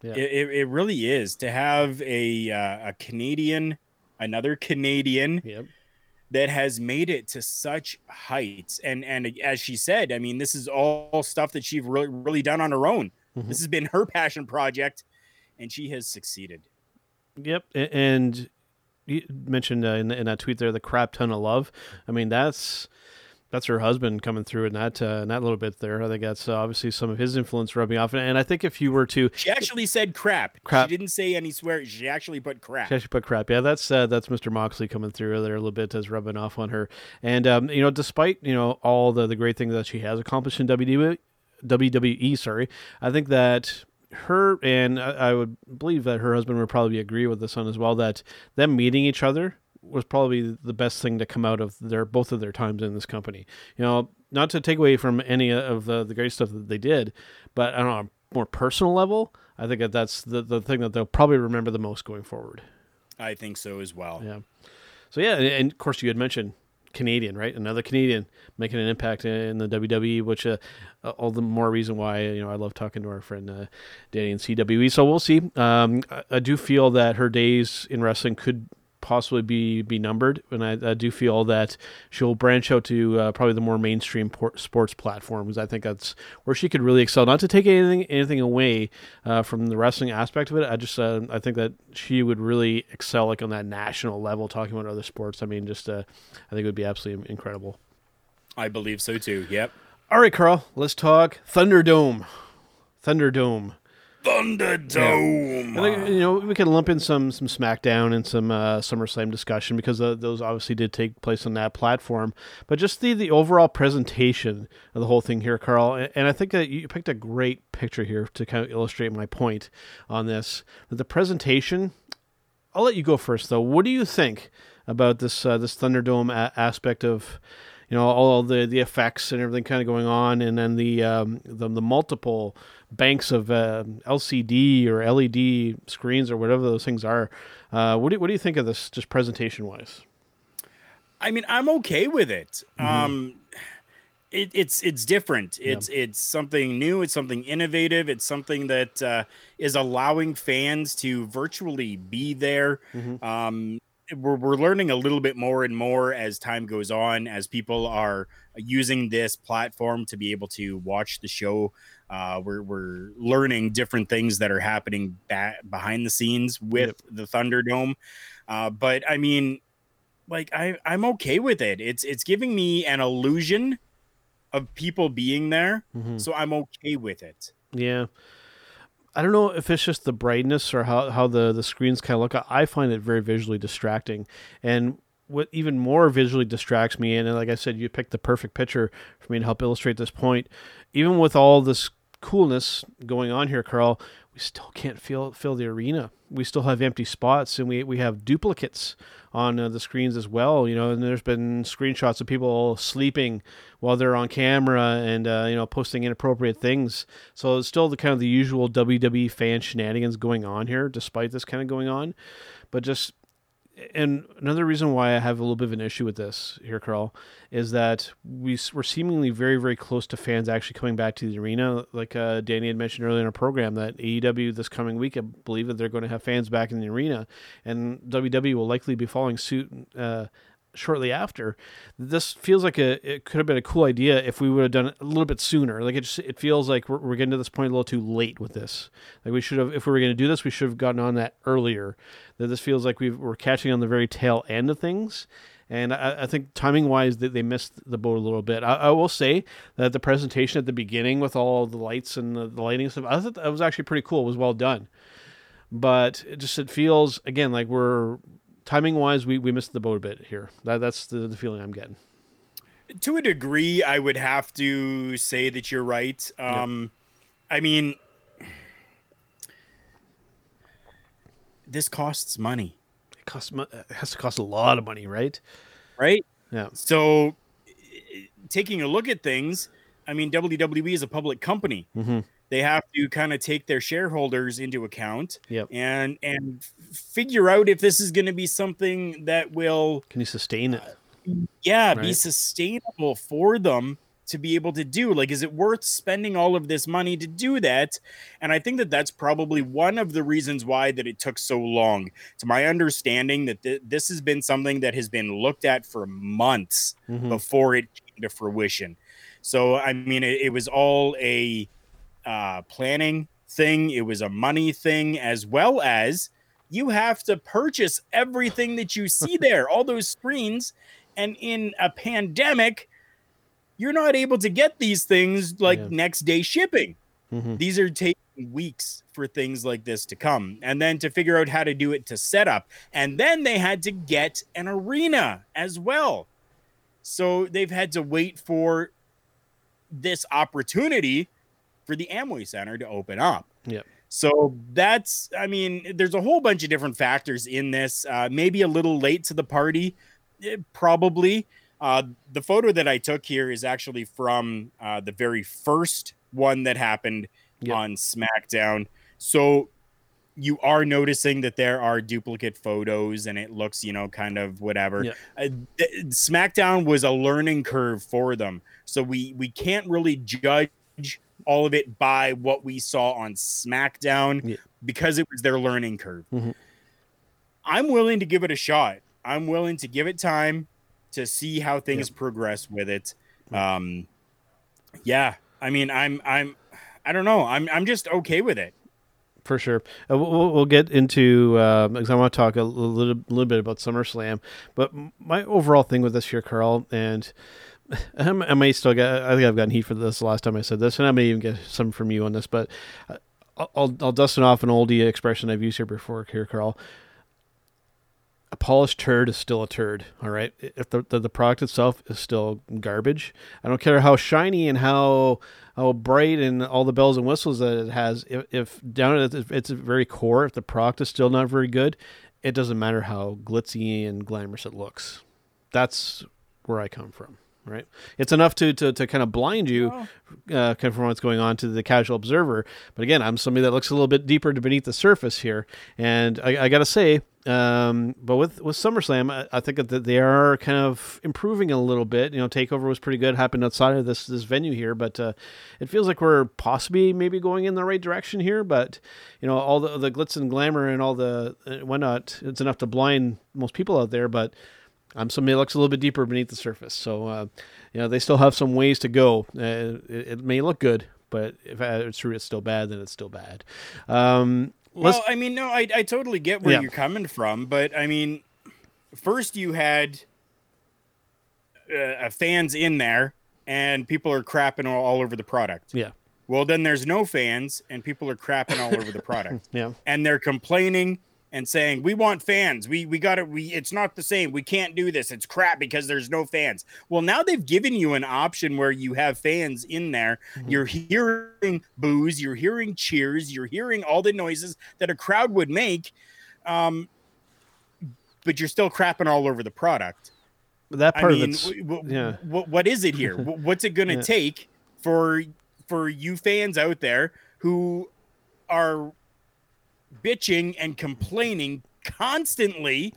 [SPEAKER 4] Yeah.
[SPEAKER 2] It, it, really is to have a uh, a Canadian, another Canadian
[SPEAKER 4] Yep.
[SPEAKER 2] that has made it to such heights. And and as she said, I mean, this is all stuff that she's really really done on her own.
[SPEAKER 4] Mhm.
[SPEAKER 2] This has been her passion project, and she has succeeded.
[SPEAKER 4] Yep, and you mentioned uh, in, in that tweet there the crap ton of love. I mean, that's that's her husband coming through in that uh, in that little bit there. I think that's uh, obviously some of his influence rubbing off. And I think if you were to
[SPEAKER 2] She actually said crap.
[SPEAKER 4] Crap.
[SPEAKER 2] She didn't say any swear. She actually put crap.
[SPEAKER 4] She actually put crap. Yeah, that's uh, that's Mr. Moxley coming through there a little bit as rubbing off on her. And um, you know, despite you know all the the great things that she has accomplished in WWE, WWE, sorry, I think that her and I, I would believe that her husband would probably agree with this one as well. That them meeting each other was probably the best thing to come out of their both of their times in this company. You know, not to take away from any of the the great stuff that they did, but on a more personal level, I think that that's the the thing that they'll probably remember the most going forward.
[SPEAKER 2] I think so as well.
[SPEAKER 4] Yeah. So yeah, and, and of course you had mentioned Canadian, right? Another Canadian making an impact in the WWE, which uh, all the more reason why you know I love talking to our friend uh, Danny in CWE. So we'll see. Um, I, I do feel that her days in wrestling could possibly be be numbered, and I, I do feel that she'll branch out to uh, probably the more mainstream por- sports platforms. I think that's where she could really excel. Not to take anything anything away uh, from the wrestling aspect of it, I just uh, I think that she would really excel like on that national level, talking about other sports. I mean, just uh, I think it would be absolutely incredible.
[SPEAKER 2] I believe so too. Yep.
[SPEAKER 4] All right, Karl, let's talk Thunderdome. Thunderdome.
[SPEAKER 2] Thunderdome.
[SPEAKER 4] Like, you know, we can lump in some some SmackDown and some uh, SummerSlam discussion because uh, those obviously did take place on that platform. But just the the overall presentation of the whole thing here, Karl, and, and I think that you picked a great picture here to kind of illustrate my point on this. That the presentation. I'll let you go first, though. What do you think about this uh, this Thunderdome a- aspect of? you know all the the effects and everything kind of going on, and then the um, the, the multiple banks of uh, LCD or LED screens or whatever those things are. Uh, what do what do you think of this, just presentation wise?
[SPEAKER 2] I mean, I'm okay with it. Um, it, it's it's different. It's it's something new. It's something innovative. It's something that uh, is allowing fans to virtually be there. Um, we're, we're learning a little bit more and more as time goes on, as people are using this platform to be able to watch the show. Uh, we're, we're learning different things that are happening back behind the scenes with
[SPEAKER 4] Yep.
[SPEAKER 2] the Thunderdome. Uh, but I mean, like I, I'm okay with it. It's it's giving me an illusion of people being there,
[SPEAKER 4] Mhm.
[SPEAKER 2] so I'm okay with it.
[SPEAKER 4] Yeah. I don't know if it's just the brightness or how, how the, the screens kind of look. I find it very visually distracting. And what even more visually distracts me, and like I said, you picked the perfect picture for me to help illustrate this point. Even with all this coolness going on here, Karl, we still can't fill fill the arena. We still have empty spots, and we we have duplicates on uh, the screens as well. You know, and there's been screenshots of people sleeping while they're on camera and uh, you know posting inappropriate things. So it's still the kind of the usual WWE fan shenanigans going on here, despite this kind of going on. But just and another reason why I have a little bit of an issue with this here, Karl, is that we we're seemingly very very close to fans actually coming back to the arena. Like uh, Danny had mentioned earlier in our program, that AEW this coming week, I believe that they're going to have fans back in the arena, and WWE will likely be following suit. Uh, shortly after this feels like a it could have been a cool idea if we would have done it a little bit sooner. Like it just it feels like we're, we're getting to this point a little too late with this. Like we should have if we were going to do this we should have gotten on that earlier. That this feels like we've, we're catching on the very tail end of things. And I, I think timing wise that they missed the boat a little bit. I, I will say that the presentation at the beginning with all the lights and the, the lighting and stuff I thought that was actually pretty cool. It was well done. But it just it feels again like we're timing wise we, we missed the boat a bit here. That, that's the, the feeling i'm getting.
[SPEAKER 2] To a degree i would have to say that you're right. Um i mean this costs money.
[SPEAKER 4] It costs it has to cost a lot of money right?
[SPEAKER 2] Right?
[SPEAKER 4] Yeah.
[SPEAKER 2] So taking a look at things i mean wwe is a public company.
[SPEAKER 4] Mm-hmm.
[SPEAKER 2] They have to kind of take their shareholders into account
[SPEAKER 4] Yep.
[SPEAKER 2] and and figure out if this is going to be something that will
[SPEAKER 4] can you sustain it?
[SPEAKER 2] yeah be sustainable for them to be able to do. Like is it worth spending all of this money to do that? And i think that that's probably one of the reasons why that it took so long. To my understanding that th- this has been something that has been looked at for months
[SPEAKER 4] Mhm.
[SPEAKER 2] before it came to fruition. So i mean it, it was all a uh, planning thing it was a money thing as well as you have to purchase everything that you see there all those screens and in a pandemic you're not able to get these things like
[SPEAKER 4] Yeah.
[SPEAKER 2] next day shipping
[SPEAKER 4] Mhm.
[SPEAKER 2] these are taking weeks for things like this to come and then to figure out how to do it to set up and then they had to get an arena as well so they've had to wait for this opportunity for the amway center to open up.
[SPEAKER 4] Yep.
[SPEAKER 2] so that's i mean there's a whole bunch of different factors in this uh, maybe a little late to the party Eh, probably. Uh, the photo that i took here is actually from uh, the very first one that happened
[SPEAKER 4] Yep.
[SPEAKER 2] on smackdown. So you are noticing that there are duplicate photos and it looks you know kind of whatever. Uh, smackdown was a learning curve for them. So we we can't really judge all of it by what we saw on smackdown
[SPEAKER 4] Yeah.
[SPEAKER 2] because it was their learning curve
[SPEAKER 4] Mhm.
[SPEAKER 2] i'm willing to give it a shot i'm willing to give it time to see how things progress with it um yeah i mean i'm i'm i don't know i'm i'm just okay with it
[SPEAKER 4] for sure. Uh, we'll, we'll- get into um, because I want to talk a little, little bit about SummerSlam. But my overall thing with this year, Karl, and I may still get. I think I've gotten heat for this the last time I said this, and I may even get some from you on this. But uh, I'll, I'll, dust it off an oldie expression I've used here before, here, Karl. A polished turd is still a turd. All right. If the, the the product itself is still garbage, I don't care how shiny and how how bright and all the bells and whistles that it has. If, if down at its, its very core, if the product is still not very good, it doesn't matter how glitzy and glamorous it looks. That's where I come from. Right. It's enough to, to, to kind of blind you, uh, kind of from what's going on to the casual observer. But again, I'm somebody that looks a little bit deeper to beneath the surface here, and I, I got to say, Um, but with with SummerSlam, I, I think that they are kind of improving a little bit. You know, Takeover was pretty good, happened outside of this this venue here, but uh, it feels like we're possibly maybe going in the right direction here. But you know, all the the glitz and glamour and all the uh, whatnot, it's enough to blind most people out there. But um, somebody that looks a little bit deeper beneath the surface. So, uh, you know, they still have some ways to go. Uh, it, it, may look good, but if it's true, it's still bad, then it's still bad. Um,
[SPEAKER 2] well, I mean, no, I, I totally get where yeah. you're coming from, but I mean, first you had uh, fans in there and people are crapping all, all over the product.
[SPEAKER 4] Yeah.
[SPEAKER 2] Well, then there's no fans and people are crapping all over the product.
[SPEAKER 4] yeah.
[SPEAKER 2] And they're complaining and saying we want fans. We we got it we it's not the same. We can't do this. It's crap because there's no fans. Well now they've given you an option where you have fans in there. Mm-hmm. you're hearing boos you're hearing cheers you're hearing all the noises that a crowd would make um but you're still crapping all over the product.
[SPEAKER 4] That part I mean, w-
[SPEAKER 2] w- yeah. w- what is it here? What's it going to yeah. take for for you fans out there who are bitching and complaining constantly.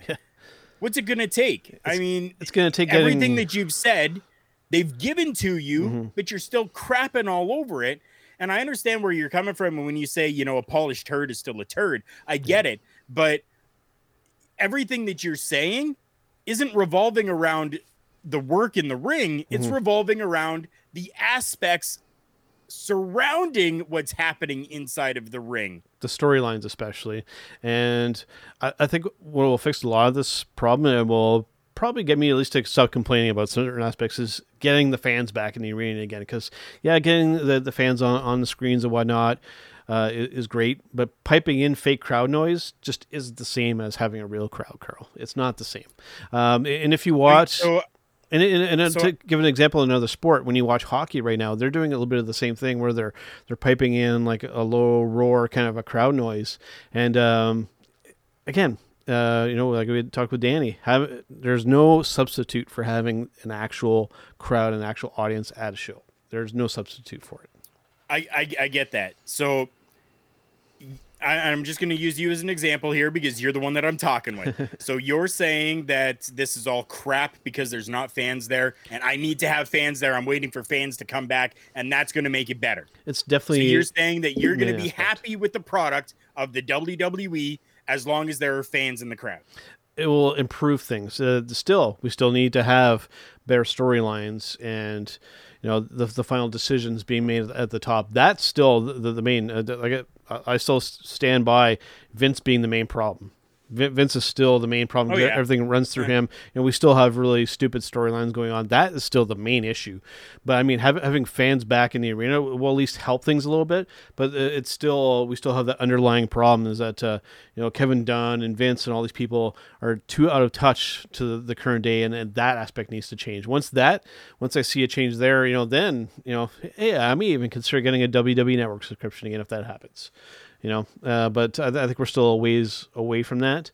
[SPEAKER 2] What's it going to take?
[SPEAKER 4] It's,
[SPEAKER 2] I mean,
[SPEAKER 4] it's going to take
[SPEAKER 2] everything
[SPEAKER 4] getting...
[SPEAKER 2] that you've said, they've given to you, mm-hmm. but you're still crapping all over it. And I understand where you're coming from when you say, you know, a polished turd is still a turd. I get yeah. it. But everything that you're saying isn't revolving around the work in the ring, it's mm-hmm. revolving around the aspects surrounding what's happening inside of the ring.
[SPEAKER 4] The storylines, especially. And I, I, think what will fix a lot of this problem and will probably get me at least to stop complaining about certain aspects is getting the fans back in the arena again. Because, yeah, getting the, the fans on, on the screens and whatnot. Uh, is, great, but piping in fake crowd noise just isn't the same as having a real crowd, Karl. It's not the same. Um, and if you watch, so and, and, and so, to give an example another sport, when you watch hockey right now, they're doing a little bit of the same thing where they're they're piping in like a low roar, kind of a crowd noise. And um, again, uh, you know, like we talked with Danny, have there's no substitute for having an actual crowd, an actual audience at a show. There's no substitute for it.
[SPEAKER 2] I I, I get that. So I, am just going to use you as an example here because you're the one that I'm talking with. so you're saying that this is all crap because there's not fans there, and I need to have fans there. I'm waiting for fans to come back, and that's going to make it better.
[SPEAKER 4] It's definitely.
[SPEAKER 2] So you're saying that you're going to be happy with the product of the WWE as long as there are fans in the crowd.
[SPEAKER 4] It will improve things. Uh, still, we still need to have better storylines and you know the, the final decisions being made at the top. That's still the, the main. Uh, like I still stand by Vince being the main problem. Vince is still the main problem. Oh, yeah. Everything runs through him. and we still have really stupid storylines going on. That is still the main issue. But I mean, have, having fans back in the arena will at least help things a little bit. But it's still we still have that underlying problem is that uh, you know Kevin Dunn and Vince and all these people are too out of touch to the, current day, and, and, that aspect needs to change. Once that, once I see a change there, you know, then you know, hey, I may even consider getting a WWE Network subscription again if that happens you know. Uh, but I, I, think we're still a ways away from that.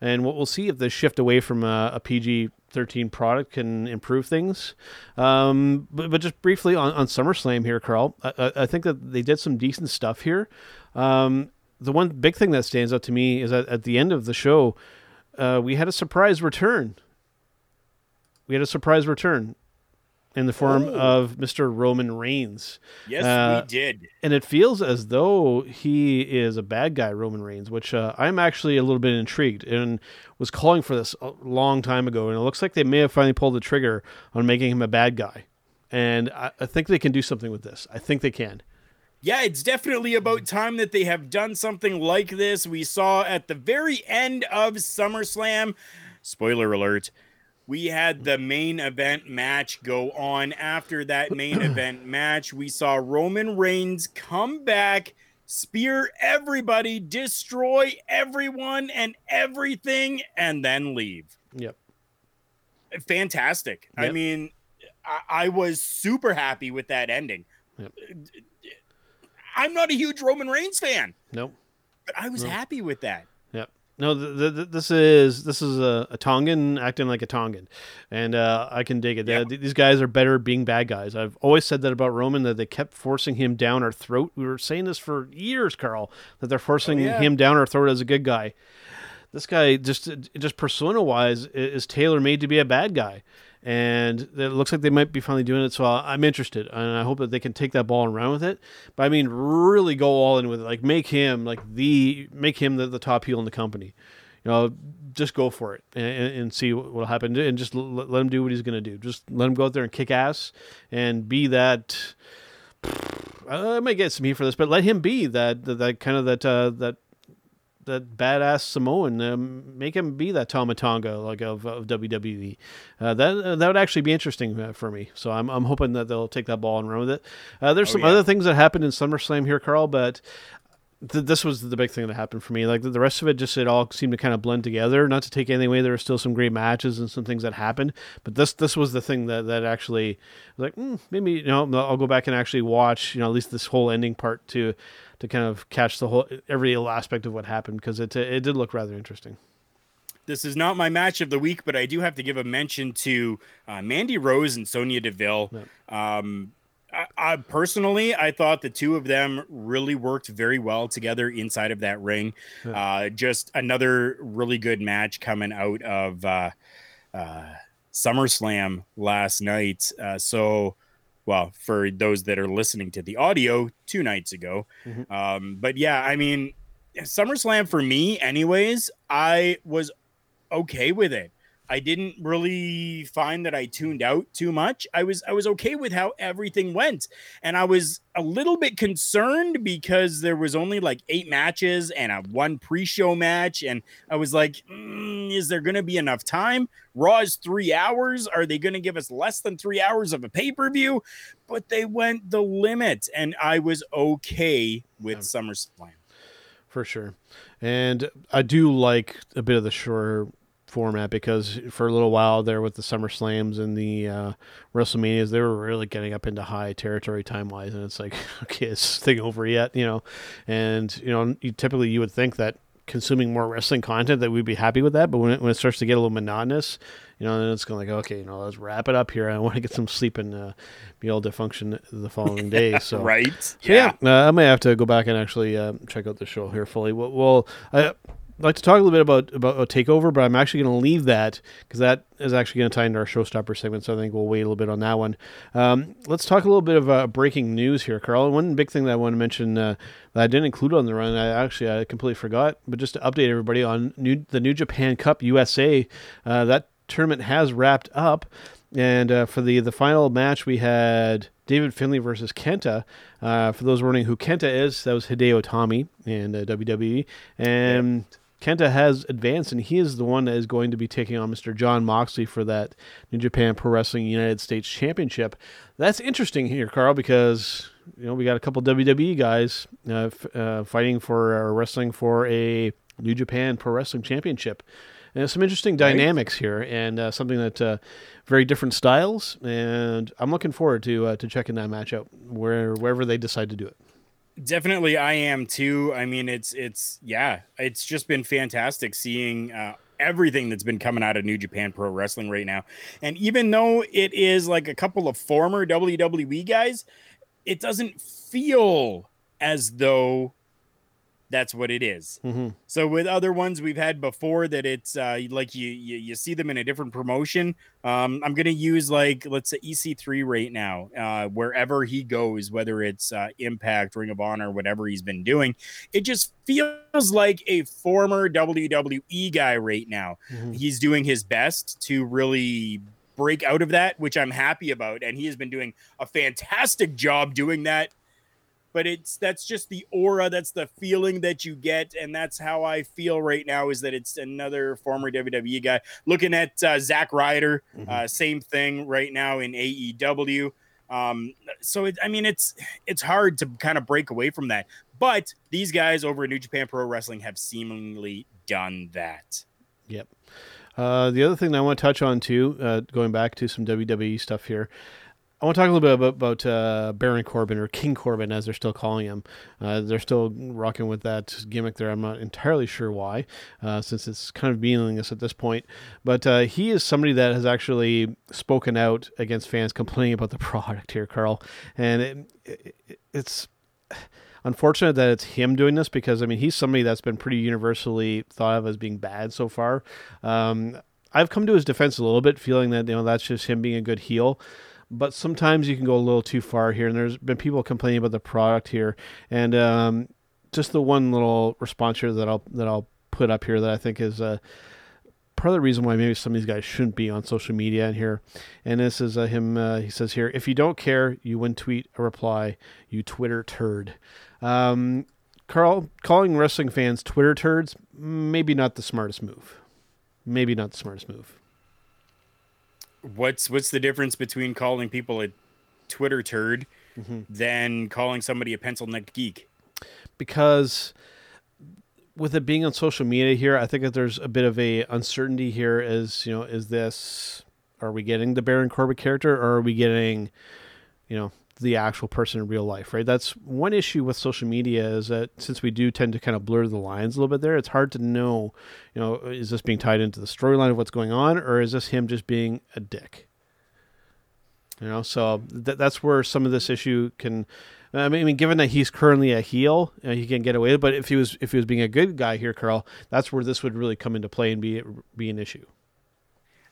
[SPEAKER 4] And what we'll see if the shift away from a, a PG 13 product can improve things. Um, but, but just briefly on, on SummerSlam here, Karl, I, I think that they did some decent stuff here. Um, the one big thing that stands out to me is that at the end of the show, uh, we had a surprise return. We had a surprise return in the form oh. of Mr. Roman Reigns.
[SPEAKER 2] Yes, uh, we did.
[SPEAKER 4] And it feels as though he is a bad guy, Roman Reigns, which uh, I'm actually a little bit intrigued and was calling for this a long time ago. And it looks like they may have finally pulled the trigger on making him a bad guy. And I, I think they can do something with this. I think they can.
[SPEAKER 2] Yeah, it's definitely about time that they have done something like this. We saw at the very end of SummerSlam, spoiler alert, we had the main event match go on. After that main event match, we saw Roman Reigns come back, spear everybody, destroy everyone and everything, and then leave.
[SPEAKER 4] Yep.
[SPEAKER 2] Fantastic. Yep. I mean, I-, I, was super happy with that ending. Yep. I'm not a huge Roman Reigns fan.
[SPEAKER 4] Nope.
[SPEAKER 2] But I was nope. happy with that.
[SPEAKER 4] No, the, the, this is this is a, a, Tongan acting like a Tongan, and uh, I can dig it. Yep. these guys are better being bad guys. I've always said that about Roman that they kept forcing him down our throat. We were saying this for years, Karl, that they're forcing oh, yeah. him down our throat as a good guy. this guy just just persona wise is tailor made to be a bad guy and it looks like they might be finally doing it. So I'm interested, and I hope that they can take that ball and run with it. But I mean, really go all in with it, like make him like the make him the, the top heel in the company. You know, just go for it and, and see what will happen, and just let, let him do what he's going to do. Just let him go out there and kick ass and be that. I might get some heat for this, but let him be that that, that kind of that uh, that that badass Samoan, um, make him be that Tama Tonga like of, of WWE. Uh, that uh, that would actually be interesting uh, for me. So I'm I'm hoping that they'll take that ball and run with it. Uh, there's oh, some yeah. other things that happened in SummerSlam here, Karl, but th- this was the big thing that happened for me. Like the, the, rest of it, just it all seemed to kind of blend together. Not to take anything away, there were still some great matches and some things that happened, but this this was the thing that that actually like mm, maybe you know I'll go back and actually watch you know at least this whole ending part to to kind of catch the whole every aspect of what happened because it it did look rather interesting.
[SPEAKER 2] This is not my match of the week, but I do have to give a mention to uh, Mandy Rose and Sonya Deville. Um, I, I, personally, I thought the two of them really worked very well together inside of that ring. Uh, just another really good match coming out of uh, uh, SummerSlam last night. Uh, so, well, for those that are listening to the audio, two nights ago. Mm-hmm. Um, but yeah, I mean, SummerSlam for me, anyways, I was okay with it. I didn't really find that I tuned out too much. I was I was okay with how everything went, and I was a little bit concerned because there was only like eight matches and a one pre-show match, and I was like, mm, is there going to be enough time? Raw is three hours. Are they going to give us less than three hours of a pay-per-view? But they went the limit, and I was okay with yeah. SummerSlam
[SPEAKER 4] for sure. And I do like a bit of the shorter format because for a little while there with the Summer Slams and the uh, WrestleManias, they were really getting up into high territory time wise, and it's like, okay, is this thing over yet? You know, and you know, you, typically you would think that consuming more wrestling content that we'd be happy with that, but when it, when it starts to get a little monotonous, you know, then it's going like, okay, you know, let's wrap it up here. I want to get some sleep and uh, be able to function the following day. So
[SPEAKER 2] right,
[SPEAKER 4] so, yeah, yeah uh, I may have to go back and actually uh, check out the show here fully. Well, well I, I'd like to talk a little bit about about a takeover, but I'm actually going to leave that because that is actually going to tie into our showstopper segment. So I think we'll wait a little bit on that one. Um, let's talk a little bit of uh, breaking news here, Karl. One big thing that I want to mention uh, that I didn't include on the run, I actually I completely forgot, but just to update everybody on new, the New Japan Cup USA, uh, that tournament has wrapped up. And uh, for the the final match, we had David Finlay versus Kenta. Uh, for those wondering who Kenta is, that was Hideo Itami in uh, WWE, and Kenta has advanced, and he is the one that is going to be taking on Mr. Jon Moxley for that New Japan Pro Wrestling United States Championship. That's interesting here, Karl, because you know we got a couple WWE guys uh, f- uh, fighting for or wrestling for a New Japan Pro Wrestling Championship. And some interesting right. dynamics here, and uh, something that uh, very different styles. And I'm looking forward to uh, to checking that match out where wherever they decide to do it.
[SPEAKER 2] Definitely, I am too. I mean, it's it's yeah, it's just been fantastic seeing uh, everything that's been coming out of New Japan Pro Wrestling right now. And even though it is like a couple of former WWE guys, it doesn't feel as though that's what it is. Mm-hmm. So with other ones we've had before that it's uh, like you, you, you see them in a different promotion. Um, I'm gonna use like let's say EC3 right now, uh, wherever he goes, whether it's uh, Impact, Ring of Honor, whatever he's been doing, it just feels like a former WWE guy right now. Mm-hmm. He's doing his best to really break out of that, which I'm happy about, and he has been doing a fantastic job doing that but it's that's just the aura that's the feeling that you get and that's how i feel right now is that it's another former wwe guy. Looking at uh, Zack Ryder mm-hmm. uh, same thing right now in aew um, so it, i mean it's it's hard to kind of break away from that but these guys over at new japan pro wrestling have seemingly done that.
[SPEAKER 4] Yep. Uh, the other thing that I want to touch on too, uh, going back to some WWE stuff here, I want to talk a little bit about, about uh, Baron Corbin or King Corbin, as they're still calling him. Uh, they're still rocking with that gimmick there. I'm not entirely sure why, uh, since it's kind of meaningless at this point. But uh, he is somebody that has actually spoken out against fans complaining about the product here, Karl. And it, it, it's unfortunate that it's him doing this because I mean he's somebody that's been pretty universally thought of as being bad so far. Um, I've come to his defense a little bit, feeling that you know that's just him being a good heel. But sometimes you can go a little too far here, and there's been people complaining about the product here, and um, just the one little response here that I'll that I'll put up here that I think is uh, part of the reason why maybe some of these guys shouldn't be on social media in here. And this is uh, him. Uh, he says here, if you don't care, you wouldn't tweet a reply. You Twitter turd. Um, Karl, calling wrestling fans Twitter turds, maybe not the smartest move. Maybe not the smartest move.
[SPEAKER 2] What's what's the difference between calling people a Twitter turd
[SPEAKER 4] Mm-hmm.
[SPEAKER 2] than calling somebody a pencil necked geek?
[SPEAKER 4] because with it being on social media here, I think that there's a bit of a uncertainty here. Is you know, is this are we getting the Baron Corbin character, or are we getting, you know, the actual person in real life? Right. That's one issue with social media is that since we do tend to kind of blur the lines a little bit there, it's hard to know, you know, is this being tied into the storyline of what's going on, or is this him just being a dick? You know, so th- that's where some of this issue can. I mean, given that he's currently a heel, you know, he can get away. But if he was if he was being a good guy here, Karl, that's where this would really come into play and be be an issue.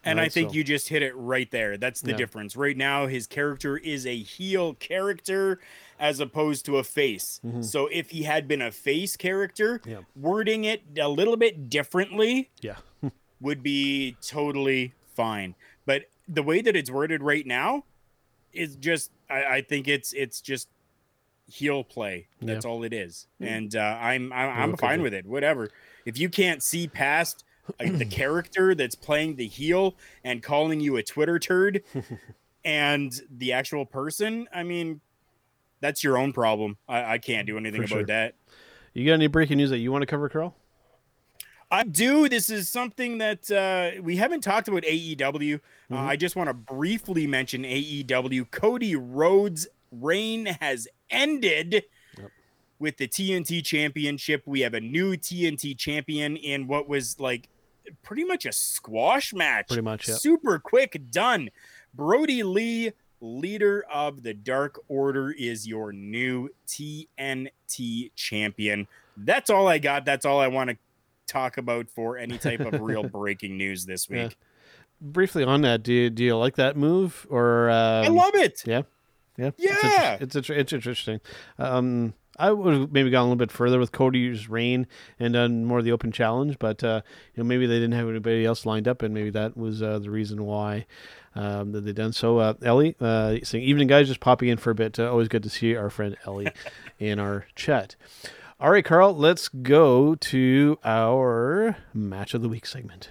[SPEAKER 2] And I think
[SPEAKER 4] so-
[SPEAKER 2] you just hit it right there. That's the
[SPEAKER 4] Yeah.
[SPEAKER 2] difference. Right now, his character is a heel character as opposed to a face. So if he had been a face character,
[SPEAKER 4] Mm-hmm. Yeah.
[SPEAKER 2] wording it a little bit differently
[SPEAKER 4] Yeah,
[SPEAKER 2] would be totally fine. But the way that it's worded right now is just I, I think it's it's just heel play. That's all it is. And uh, I'm I'm, I'm fine with it. Whatever. If you can't see past the character that's playing the heel and calling you a Twitter turd and the actual person, I mean, that's your own problem. I, I can't do anything
[SPEAKER 4] For
[SPEAKER 2] about
[SPEAKER 4] sure.
[SPEAKER 2] that.
[SPEAKER 4] you got any breaking news that you want to cover, Karl?
[SPEAKER 2] I do. This is something that uh, we haven't talked about AEW. Uh, I just want to briefly mention AEW. Cody Rhodes' reign has ended with the TNT Championship. We have a new TNT champion in what was like pretty much a squash match.
[SPEAKER 4] Pretty much, yep.
[SPEAKER 2] Super quick, done. Brodie Lee, leader of the Dark Order, is your new TNT champion. That's all I got. That's all I want to talk about for any type of real breaking news this
[SPEAKER 4] Yeah.
[SPEAKER 2] week.
[SPEAKER 4] Briefly on that, do you, do you like that move or? Um,
[SPEAKER 2] I love it.
[SPEAKER 4] Yeah, yeah,
[SPEAKER 2] Yeah.
[SPEAKER 4] It's, it's, it's interesting. Um, I would have maybe gone a little bit further with Cody's reign and done more of the open challenge, but uh, you know maybe they didn't have anybody else lined up, and maybe that was uh, the reason why um, that they done so. Uh, Ellie, uh, saying evening guys, just popping in for a bit. Uh, always good to see our friend Ellie in our chat. All right, Karl, let's go to our match of the week segment.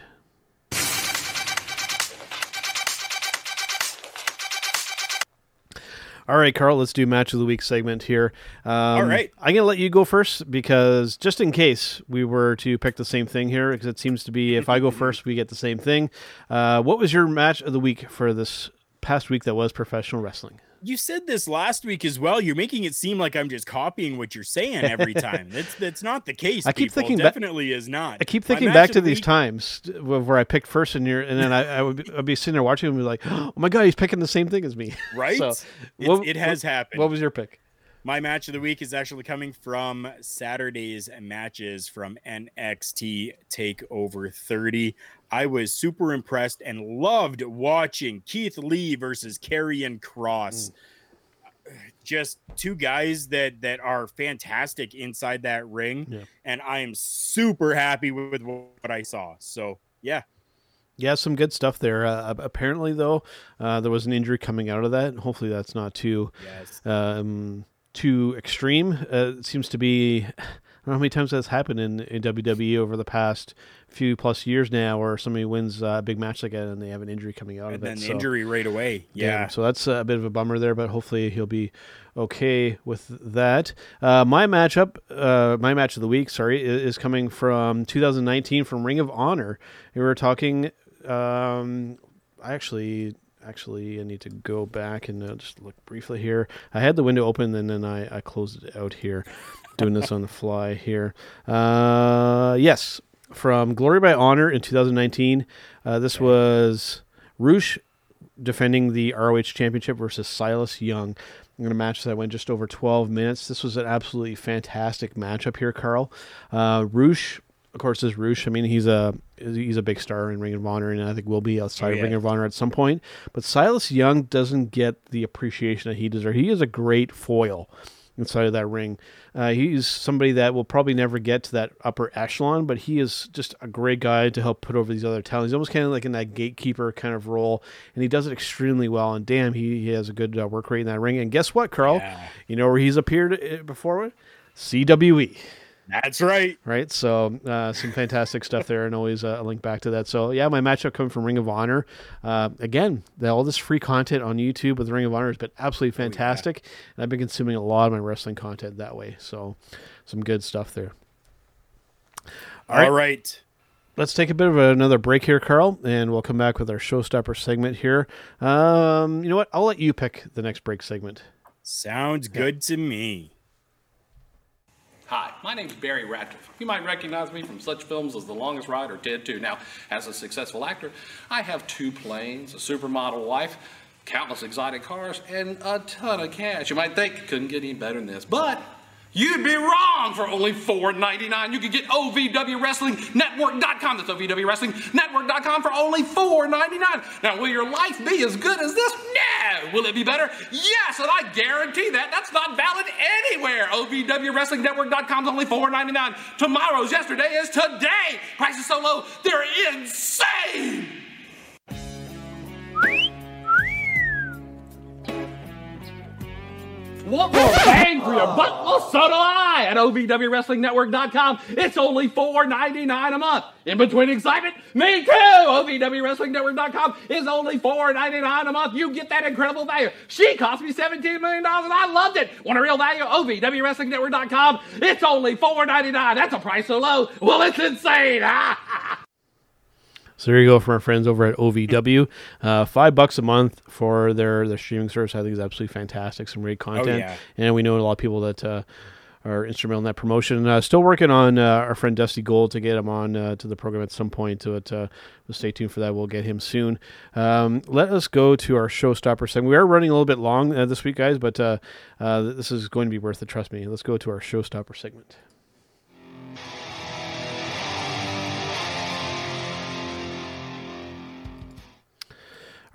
[SPEAKER 4] All right, Karl, let's do match of the week segment here. Um, All
[SPEAKER 2] right.
[SPEAKER 4] I'm going to let you go first because just in case we were to pick the same thing here, because it seems to be if I go first, we get the same thing. Uh, what was your match of the week for this past week that was professional wrestling?
[SPEAKER 2] You said this last week as well. You're making it seem like I'm just copying what you're saying every time. that's that's not the case.
[SPEAKER 4] I keep
[SPEAKER 2] people.
[SPEAKER 4] thinking ba-
[SPEAKER 2] definitely is not.
[SPEAKER 4] I keep thinking back to these
[SPEAKER 2] week-
[SPEAKER 4] times where I picked first, and you're, and then I, I would be, I'd be sitting there watching and be like, "Oh my god, he's picking the same thing as me."
[SPEAKER 2] right?
[SPEAKER 4] So, what-
[SPEAKER 2] it has
[SPEAKER 4] what-
[SPEAKER 2] happened.
[SPEAKER 4] What was your pick?
[SPEAKER 2] My match of the week is actually coming from Saturday's matches from NXT Takeover 30. I was super impressed and loved watching Keith Lee versus Karrion Kross. Just two guys that that are fantastic inside that ring,
[SPEAKER 4] Yeah.
[SPEAKER 2] and I am super happy with what I saw. So yeah,
[SPEAKER 4] Yeah, some good stuff there. Uh, apparently, though, uh, there was an injury coming out of that. Hopefully, that's not too
[SPEAKER 2] yes,
[SPEAKER 4] um, too extreme. Uh, it seems to be. I don't know how many times that's happened in, in WWE over the past few plus years now, where somebody wins a big match like that and they have an injury coming out
[SPEAKER 2] and
[SPEAKER 4] of it.
[SPEAKER 2] the
[SPEAKER 4] so-
[SPEAKER 2] injury right away. Yeah,
[SPEAKER 4] so that's a bit of a bummer there, but hopefully he'll be okay with that. Uh, my matchup, uh, my match of the week, sorry, is coming from 2019 from Ring of Honor. We were talking. Um, I actually, actually, I need to go back and uh, just look briefly here. I had the window open and then I, I closed it out here. Doing this on the fly here. Uh, yes, from Glory by Honor in 2019. Uh, this was Rush defending the ROH Championship versus Silas Young. in a match that went just over 12 minutes. This was an absolutely fantastic matchup here, Karl. Uh, Rush, of course, is Rush. I mean, he's a he's a big star in Ring of Honor, and I think will be outside
[SPEAKER 2] Oh, yeah.
[SPEAKER 4] of Ring of Honor at some point. But Silas Young doesn't get the appreciation that he deserves. He is a great foil inside of that ring. Uh, he's somebody that will probably never get to that upper echelon, but he is just a great guy to help put over these other talents. He's almost kind of like in that gatekeeper kind of role, and he does it extremely well. And damn, he, he has a good uh, work rate in that ring. And guess what, Karl?
[SPEAKER 2] Yeah.
[SPEAKER 4] You know where he's appeared uh, before? CWE
[SPEAKER 2] That's right.
[SPEAKER 4] right? So uh, some fantastic stuff there, and always uh, a link back to that. So yeah, my matchup coming from Ring of Honor. Uh, again, the, all this free content on YouTube with Ring of Honor has been absolutely fantastic, and I've been consuming a lot of my wrestling content that way. So some good stuff there.
[SPEAKER 2] All right.
[SPEAKER 4] Let's take a bit of another break here, Karl, and we'll come back with our showstopper segment here. Um, you know what? I'll let you pick the next break segment.
[SPEAKER 2] Sounds good to me.
[SPEAKER 6] Hi, my name's Barry Radcliffe. You might recognize me from such films as The Longest Ride or Ted 2. Now, as a successful actor, I have two planes, a supermodel wife, countless exotic cars, and a ton of cash. You might think couldn't get any better than this, but you'd be wrong for only $4.99. You could get OVWWrestlingNetwork.com. That's OVWWrestlingNetwork.com for only $4.99. Now, will your life be as good as this? No. Will it be better? Yes, and I guarantee that. That's not valid anywhere. OVWWrestlingNetwork.com is only $4.99. Tomorrow's yesterday is today. Prices so low, they're insane. Want more bang for your so do I at OVWWrestlingNetwork.com. It's only $4.99 a month. In between excitement, me too. OVWWrestlingNetwork.com is only $4.99 a month. You get that incredible value. She cost me $17 million and I loved it. Want a real value? OVWWrestlingNetwork.com. It's only $4.99. That's a price so low. Well, it's insane.
[SPEAKER 4] So there you go from our friends over at OVW. Uh, five bucks a month for their, their streaming service. I think is absolutely fantastic. Some great content.
[SPEAKER 2] yeah.
[SPEAKER 4] And we know a lot of people that uh, are instrumental in that promotion. Uh, still working on uh, our friend Dusty Gold to get him on uh, to the program at some point. It, uh, we'll stay tuned for that. We'll get him soon. Um, let us go to our showstopper segment. We are running a little bit long uh, this week, guys, but uh, uh, this is going to be worth it. Trust me. Let's go to our showstopper segment.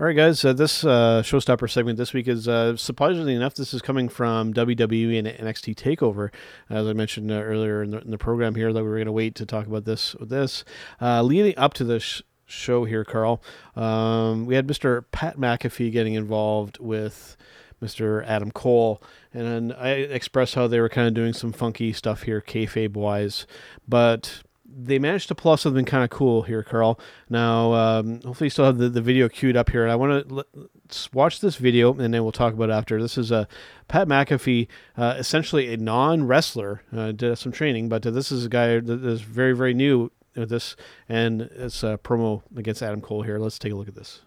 [SPEAKER 4] All right, guys. Uh, this uh, showstopper segment this week is uh, surprisingly enough, this is coming from WWE and NXT Takeover. As I mentioned uh, earlier in the, in the program here, that we were going to wait to talk about this. This, uh, leading up to this show here, Karl, um, we had Mr. Pat McAfee getting involved with Mr. Adam Cole, and I expressed how they were kind of doing some funky stuff here, kayfabe wise, but they managed to pull off something kind of cool here, Karl. Now, um, hopefully, you still have the, the video queued up here, and I want to let's watch this video, and then we'll talk about it after. This is a uh, Pat McAfee, uh, essentially a non wrestler, uh, did some training, but uh, this is a guy that is very, very new this, and it's a promo against Adam Cole here. Let's take a look at this.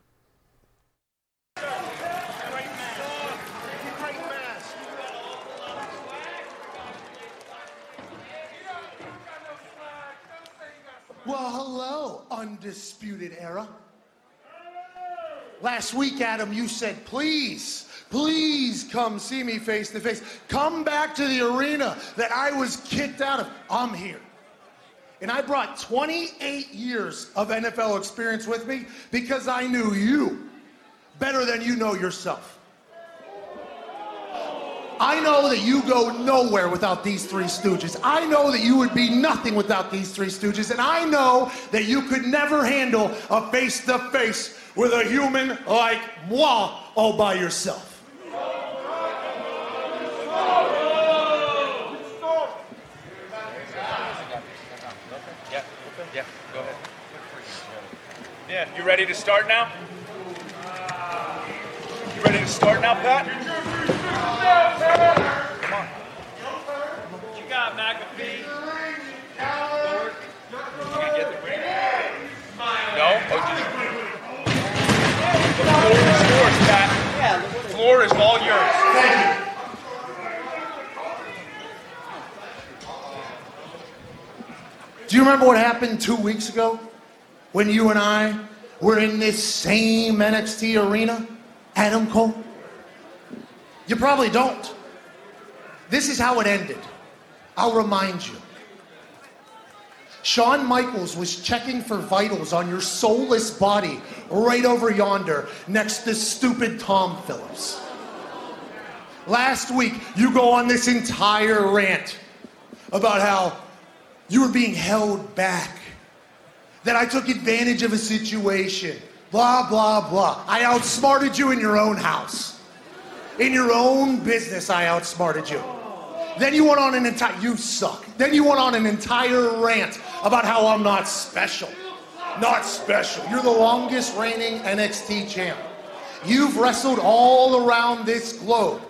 [SPEAKER 7] Well, hello, Undisputed Era. Last week, Adam, you said, please, please come see me face to face. Come back to the arena that I was kicked out of. I'm here. And I brought 28 years of NFL experience with me because I knew you better than you know yourself. I know that you go nowhere without these three stooges. I know that you would be nothing without these three stooges. And I know that you could never handle a face to face with a human like moi all by yourself.
[SPEAKER 8] Yeah, you ready to start now? You ready to start now, Pat?
[SPEAKER 7] Do you remember what happened two weeks ago when you and I were in this same NXT arena? Adam Cole? You probably don't. This is how it ended. I'll remind you. Shawn Michaels was checking for vitals on your soulless body right over yonder next to stupid Tom Phillips. Last week, you go on this entire rant about how you were being held back, that I took advantage of a situation, blah, blah, blah. I outsmarted you in your own house. In your own business, I outsmarted you. Then you went on an entire, you suck. Then you went on an entire rant about how I'm not special. Not special. You're the longest reigning NXT champ. You've wrestled all around this globe.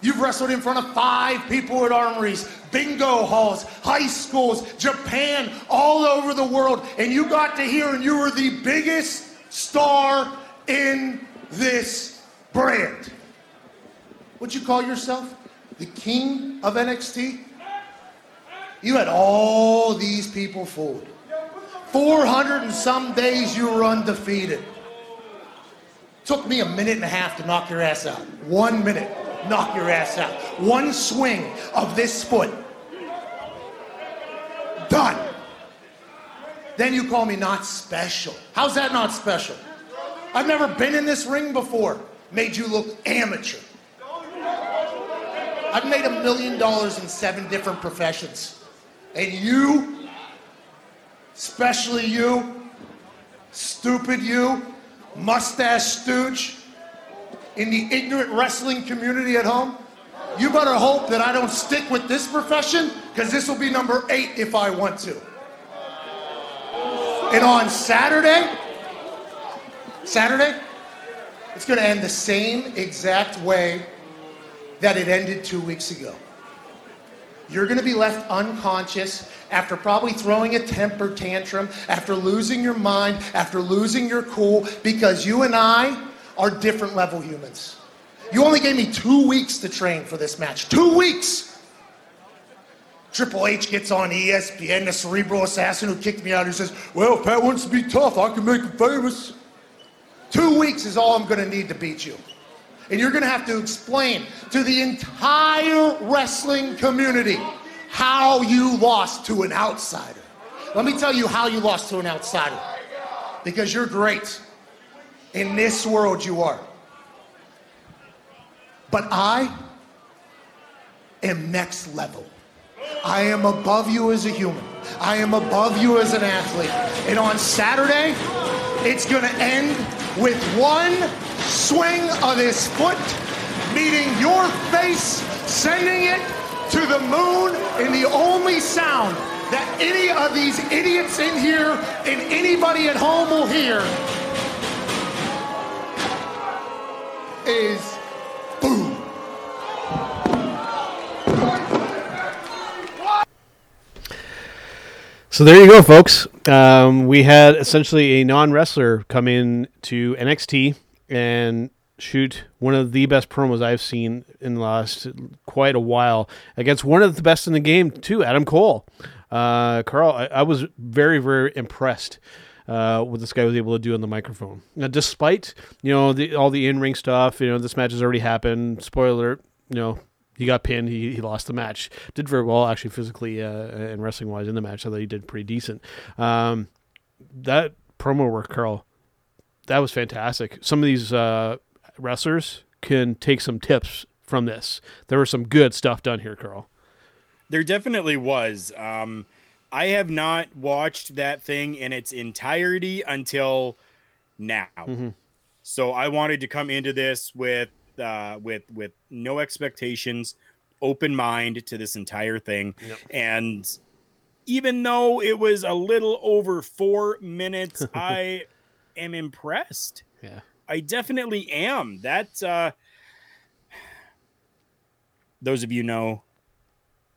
[SPEAKER 7] You've wrestled in front of five people at armories, bingo halls, high schools, Japan, all over the world. And you got to hear, and you were the biggest star in this brand. What'd you call yourself? The king of NXT? You had all these people fooled. 400 and some days you were undefeated. Took me a minute and a half to knock your ass out. One minute, knock your ass out. One swing of this foot. Done. Then you call me not special. How's that not special? I've never been in this ring before. Made you look amateur. I've made a million dollars in seven different professions. And you, especially you, stupid you, mustache stooge, in the ignorant wrestling community at home, you better hope that I don't stick with this profession, because this will be number eight if I want to. And on Saturday, Saturday, it's going to end the same exact way that it ended two weeks ago. You're going to be left unconscious after probably throwing a temper tantrum, after losing your mind, after losing your cool, because you and I are different level humans. You only gave me two weeks to train for this match. Two weeks! Triple H gets on ESPN, the cerebral assassin who kicked me out, who says, Well, if Pat wants to be tough, I can make him famous. Two weeks is all I'm going to need to beat you. And you're going to have to explain to the entire wrestling community how you lost to an outsider. Let me tell you how you lost to an outsider. Because you're great. In this world, you are. But I am next level. I am above you as a human. I am above you as an athlete. And on Saturday, it's going to end with one swing of his foot meeting your face, sending it to the moon, and the only sound that any of these idiots in here and anybody at home will hear is boom.
[SPEAKER 4] So there you go, folks. Um, we had essentially a non wrestler come in to NXT and shoot one of the best promos I've seen in the last quite a while against one of the best in the game, too, Adam Cole. Uh, Karl, I, I was very, very impressed uh, what this guy was able to do on the microphone. Now, despite you know the, all the in ring stuff, you know this match has already happened. Spoiler, you know he got pinned. He, he lost the match. Did very well actually physically uh, and wrestling wise in the match. I thought he did pretty decent. Um, that promo work, Karl, that was fantastic. Some of these uh, wrestlers can take some tips from this. There was some good stuff done here, Karl.
[SPEAKER 2] There definitely was. Um, I have not watched that thing in its entirety until now.
[SPEAKER 4] Mm-hmm.
[SPEAKER 2] So I wanted to come into this with uh, with with no expectations, open mind to this entire thing,
[SPEAKER 4] Yep.
[SPEAKER 2] and even though it was a little over four minutes, I am impressed.
[SPEAKER 4] Yeah.
[SPEAKER 2] I definitely am. That uh, those of you know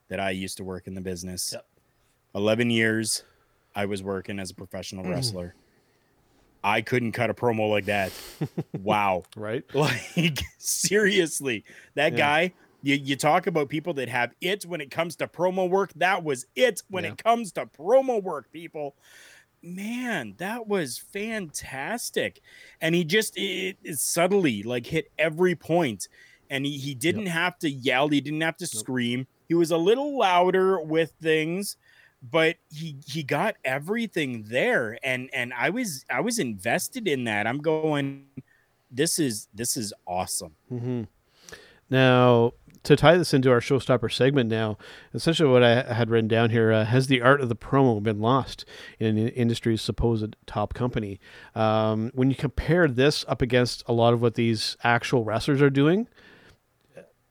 [SPEAKER 2] that I used to work in the business.
[SPEAKER 4] Yep.
[SPEAKER 2] 11 years I was working as a professional
[SPEAKER 4] Mm.
[SPEAKER 2] wrestler. I couldn't cut a promo like that. wow.
[SPEAKER 4] Right?
[SPEAKER 2] Like seriously, that
[SPEAKER 4] Yeah.
[SPEAKER 2] guy, you, you talk about people that have it when it comes to promo work. That was it when
[SPEAKER 4] Yeah.
[SPEAKER 2] it comes to promo work, people. Man, that was fantastic. And he just it, it subtly like hit every point. and he, he didn't have to yell, he didn't have to scream. He was a little louder with things, but he he got everything there and and I was I was invested in that. I'm going this is this is awesome.
[SPEAKER 4] Mm-hmm. Now, to tie this into our showstopper segment now, essentially what I had written down here uh, has the art of the promo been lost in an industry's supposed top company? Um, when you compare this up against a lot of what these actual wrestlers are doing,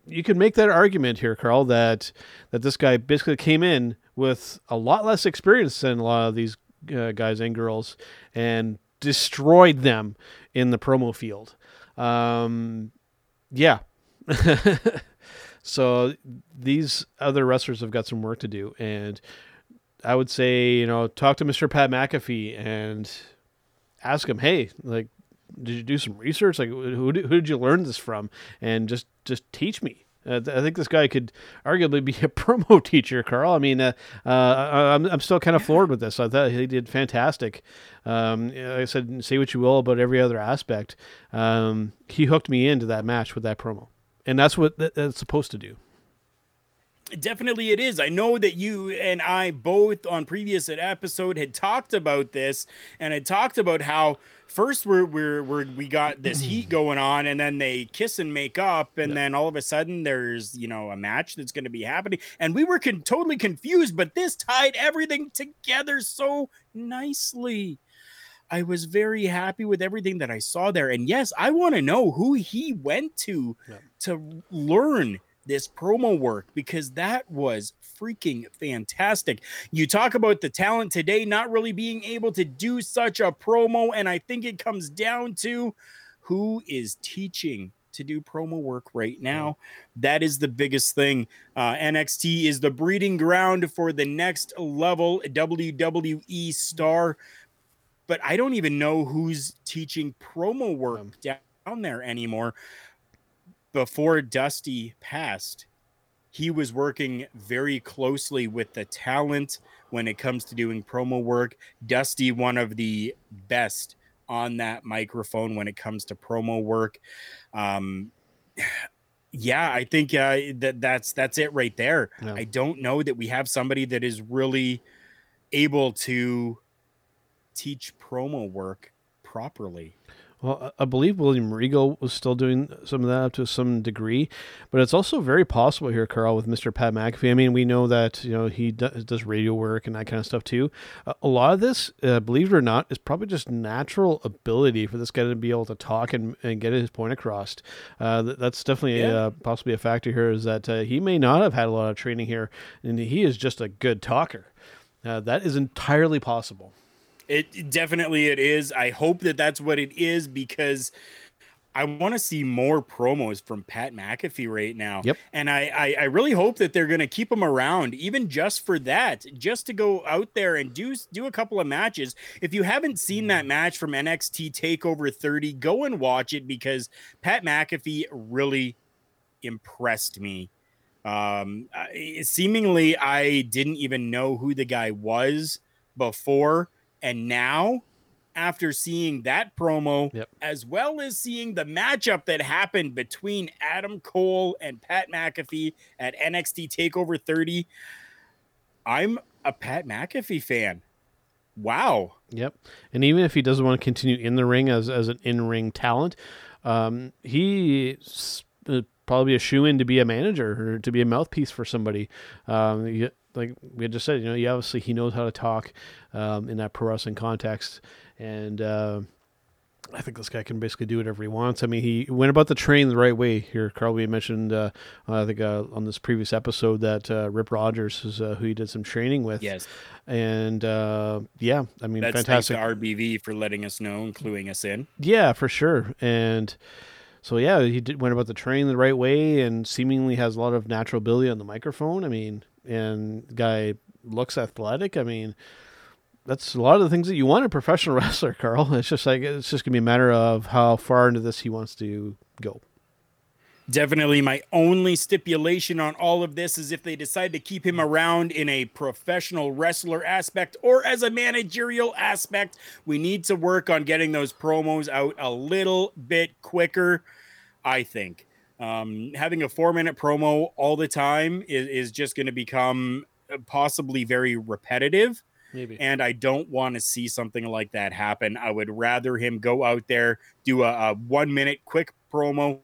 [SPEAKER 4] you can make that argument here, Karl, that that this guy basically came in with a lot less experience than a lot of these uh, guys and girls and destroyed them in the promo field. Um, yeah. so these other wrestlers have got some work to do. And I would say, you know, talk to Mr. Pat McAfee and ask him, hey, like, did you do some research? Like, who did, who did you learn this from? And just just teach me. Uh, I think this guy could arguably be a promo teacher, Karl. I mean, uh, uh, I'm, I'm still kind of floored with this. I thought he did fantastic. Um, like I said, say what you will about every other aspect. Um, he hooked me into that match with that promo, and that's what that's supposed to do.
[SPEAKER 2] Definitely, it is. I know that you and I both on previous episode had talked about this, and had talked about how first we're, we're, we're we got this heat going on and then they kiss and make up and then all of a sudden there's you know a match that's going to be happening and we were con- totally confused but this tied everything together so nicely I was very happy with everything that I saw there. And yes, I want to know who he went to yeah. to learn this promo work because that was freaking fantastic. You talk about the talent today not really being able to do such a promo, and I think it comes down to who is teaching to do promo work right now. That is the biggest thing. Uh, NXT is the breeding ground for the next level WWE star, but I don't even know who's teaching promo work down there anymore. Before Dusty passed, he was working very closely with the talent when it comes to doing promo work. Dusty, one of the best on that microphone when it comes to promo work. Um, yeah, I think uh, that that's that's it right there. Yeah. I don't know that we have somebody that is really able to teach promo work properly.
[SPEAKER 4] Well, I believe William Regal was still doing some of that up to some degree, but it's also very possible here, Karl, with Mr. Pat McAfee. I mean, we know that you know he does radio work and that kind of stuff too. a lot of this, uh, believe it or not, is probably just natural ability for this guy to be able to talk and, and get his point across. Uh, that's definitely yeah. uh, possibly a factor here. Is that uh, he may not have had a lot of training here, and he is just a good talker. Uh, that is entirely possible.
[SPEAKER 2] It definitely it is. I hope that that's what it is because I want to see more promos from Pat McAfee right now.
[SPEAKER 4] Yep.
[SPEAKER 2] And I, I, I really hope that they're going to keep him around, even just for that, just to go out there and do do a couple of matches. If you haven't seen that match from NXT Takeover 30, go and watch it because Pat McAfee really impressed me. Um, seemingly, I didn't even know who the guy was before and now, after seeing that promo,
[SPEAKER 4] yep.
[SPEAKER 2] as well as seeing the matchup that happened between Adam Cole and Pat McAfee at NXT TakeOver 30, I'm a Pat McAfee fan. Wow.
[SPEAKER 4] Yep. And even if he doesn't want to continue in the ring as, as an in ring talent, um, he uh, probably a shoe in to be a manager or to be a mouthpiece for somebody. Um, like we just said, you know, he obviously he knows how to talk um, in that pro wrestling context, and uh, I think this guy can basically do whatever he wants. I mean, he went about the train the right way here. Karl, we mentioned, uh, I think uh, on this previous episode that uh, Rip Rogers is uh, who he did some training with.
[SPEAKER 2] Yes,
[SPEAKER 4] and uh, yeah, I mean,
[SPEAKER 2] That's
[SPEAKER 4] fantastic.
[SPEAKER 2] To RBV for letting us know and cluing us in.
[SPEAKER 4] Yeah, for sure, and. So yeah, he did, went about the train the right way, and seemingly has a lot of natural ability on the microphone. I mean, and guy looks athletic. I mean, that's a lot of the things that you want in a professional wrestler, Karl. It's just like it's just gonna be a matter of how far into this he wants to go.
[SPEAKER 2] Definitely, my only stipulation on all of this is if they decide to keep him around in a professional wrestler aspect or as a managerial aspect, we need to work on getting those promos out a little bit quicker. I think Um, having a four minute promo all the time is, is just going to become uh, possibly very repetitive.
[SPEAKER 4] Maybe.
[SPEAKER 2] And I don't want to see something like that happen. I would rather him go out there, do a, a one minute quick promo,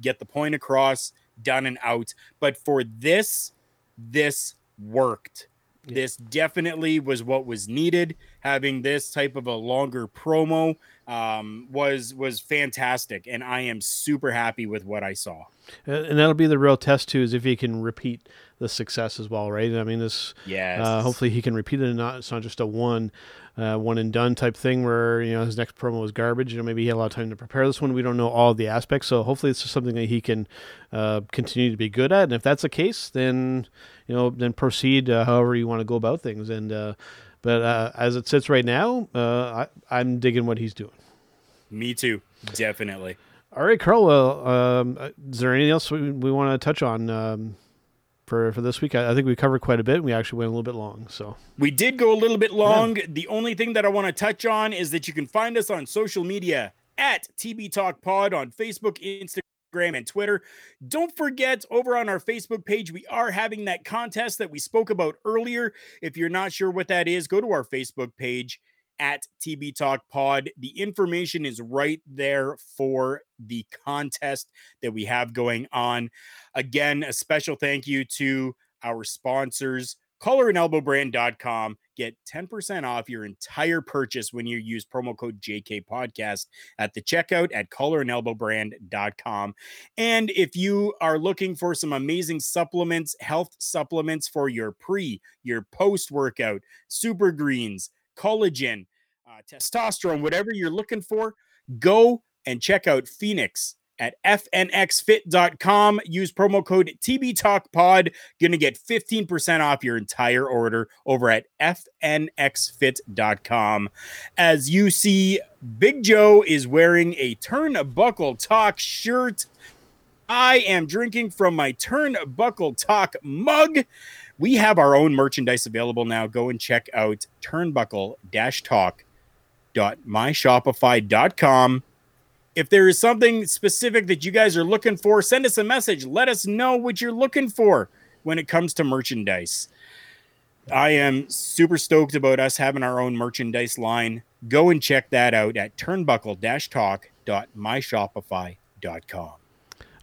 [SPEAKER 2] get the point across, done and out. But for this, this worked. This definitely was what was needed. Having this type of a longer promo um, was was fantastic, and I am super happy with what I saw.
[SPEAKER 4] And and that'll be the real test too, is if he can repeat the success as well, right? I mean, this.
[SPEAKER 2] Yes.
[SPEAKER 4] Uh, hopefully, he can repeat it, and not it's not just a one, uh, one and done type thing where you know his next promo was garbage. You know, maybe he had a lot of time to prepare this one. We don't know all the aspects, so hopefully, it's just something that he can uh, continue to be good at. And if that's the case, then you know, then proceed uh, however you want to go about things. And uh, but uh, as it sits right now, uh, I, I'm digging what he's doing.
[SPEAKER 2] Me too, definitely.
[SPEAKER 4] All right, Karl. Well, um, is there anything else we, we want to touch on um, for for this week? I, I think we covered quite a bit. and We actually went a little bit long. So
[SPEAKER 2] We did go a little bit long. The only thing that I want to touch on is that you can find us on social media at TB Talk Pod on Facebook, Instagram, and Twitter. Don't forget, over on our Facebook page, we are having that contest that we spoke about earlier. If you're not sure what that is, go to our Facebook page at TB Talk Pod. The information is right there for the contest that we have going on. Again, a special thank you to our sponsors, collarandelbowbrand.com. Get 10% off your entire purchase when you use promo code JK Podcast at the checkout at collarandelbowbrand.com. And if you are looking for some amazing supplements, health supplements for your pre, your post workout, super greens, collagen, uh, testosterone, whatever you're looking for, go and check out Fenix at fnxfit.com. Use promo code TBTalkPod. Going to get 15% off your entire order over at fnxfit.com. As you see, Big Joe is wearing a Turnbuckle Talk shirt. I am drinking from my Turnbuckle Talk mug. We have our own merchandise available now. Go and check out turnbuckle-talk.myshopify.com. If there is something specific that you guys are looking for, send us a message. Let us know what you're looking for when it comes to merchandise. I am super stoked about us having our own merchandise line. Go and check that out at turnbuckle-talk.myshopify.com.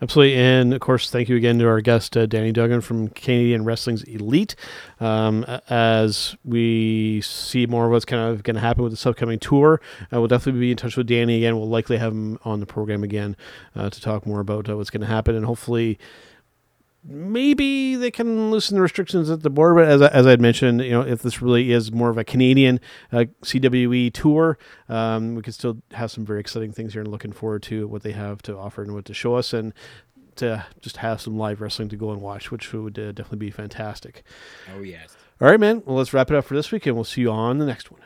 [SPEAKER 4] Absolutely. And of course, thank you again to our guest, uh, Danny Duggan from Canadian Wrestling's Elite. Um, as we see more of what's kind of going to happen with this upcoming tour, uh, we'll definitely be in touch with Danny again. We'll likely have him on the program again uh, to talk more about uh, what's going to happen. And hopefully, maybe they can loosen the restrictions at the border. But as, I- as I had mentioned, you know, if this really is more of a Canadian uh, CWE tour, um, we could still have some very exciting things here and looking forward to what they have to offer and what to show us and to just have some live wrestling to go and watch, which would uh, definitely be fantastic.
[SPEAKER 2] Oh, yes.
[SPEAKER 4] All right, man. Well, let's wrap it up for this week, and we'll see you on the next one.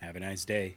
[SPEAKER 2] Have a nice day.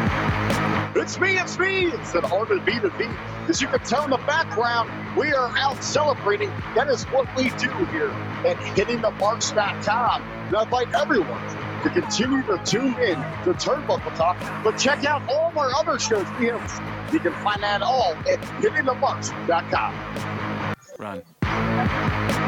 [SPEAKER 1] It's me, it's me. It's an honor to be to be. As you can tell in the background, we are out celebrating. That is what we do here at hittingthemarks.com. And I invite everyone to continue to tune in to Turnbuckle Talk, but check out all of our other shows. We have, you can find that all at hittingthemarks.com.
[SPEAKER 9] Run.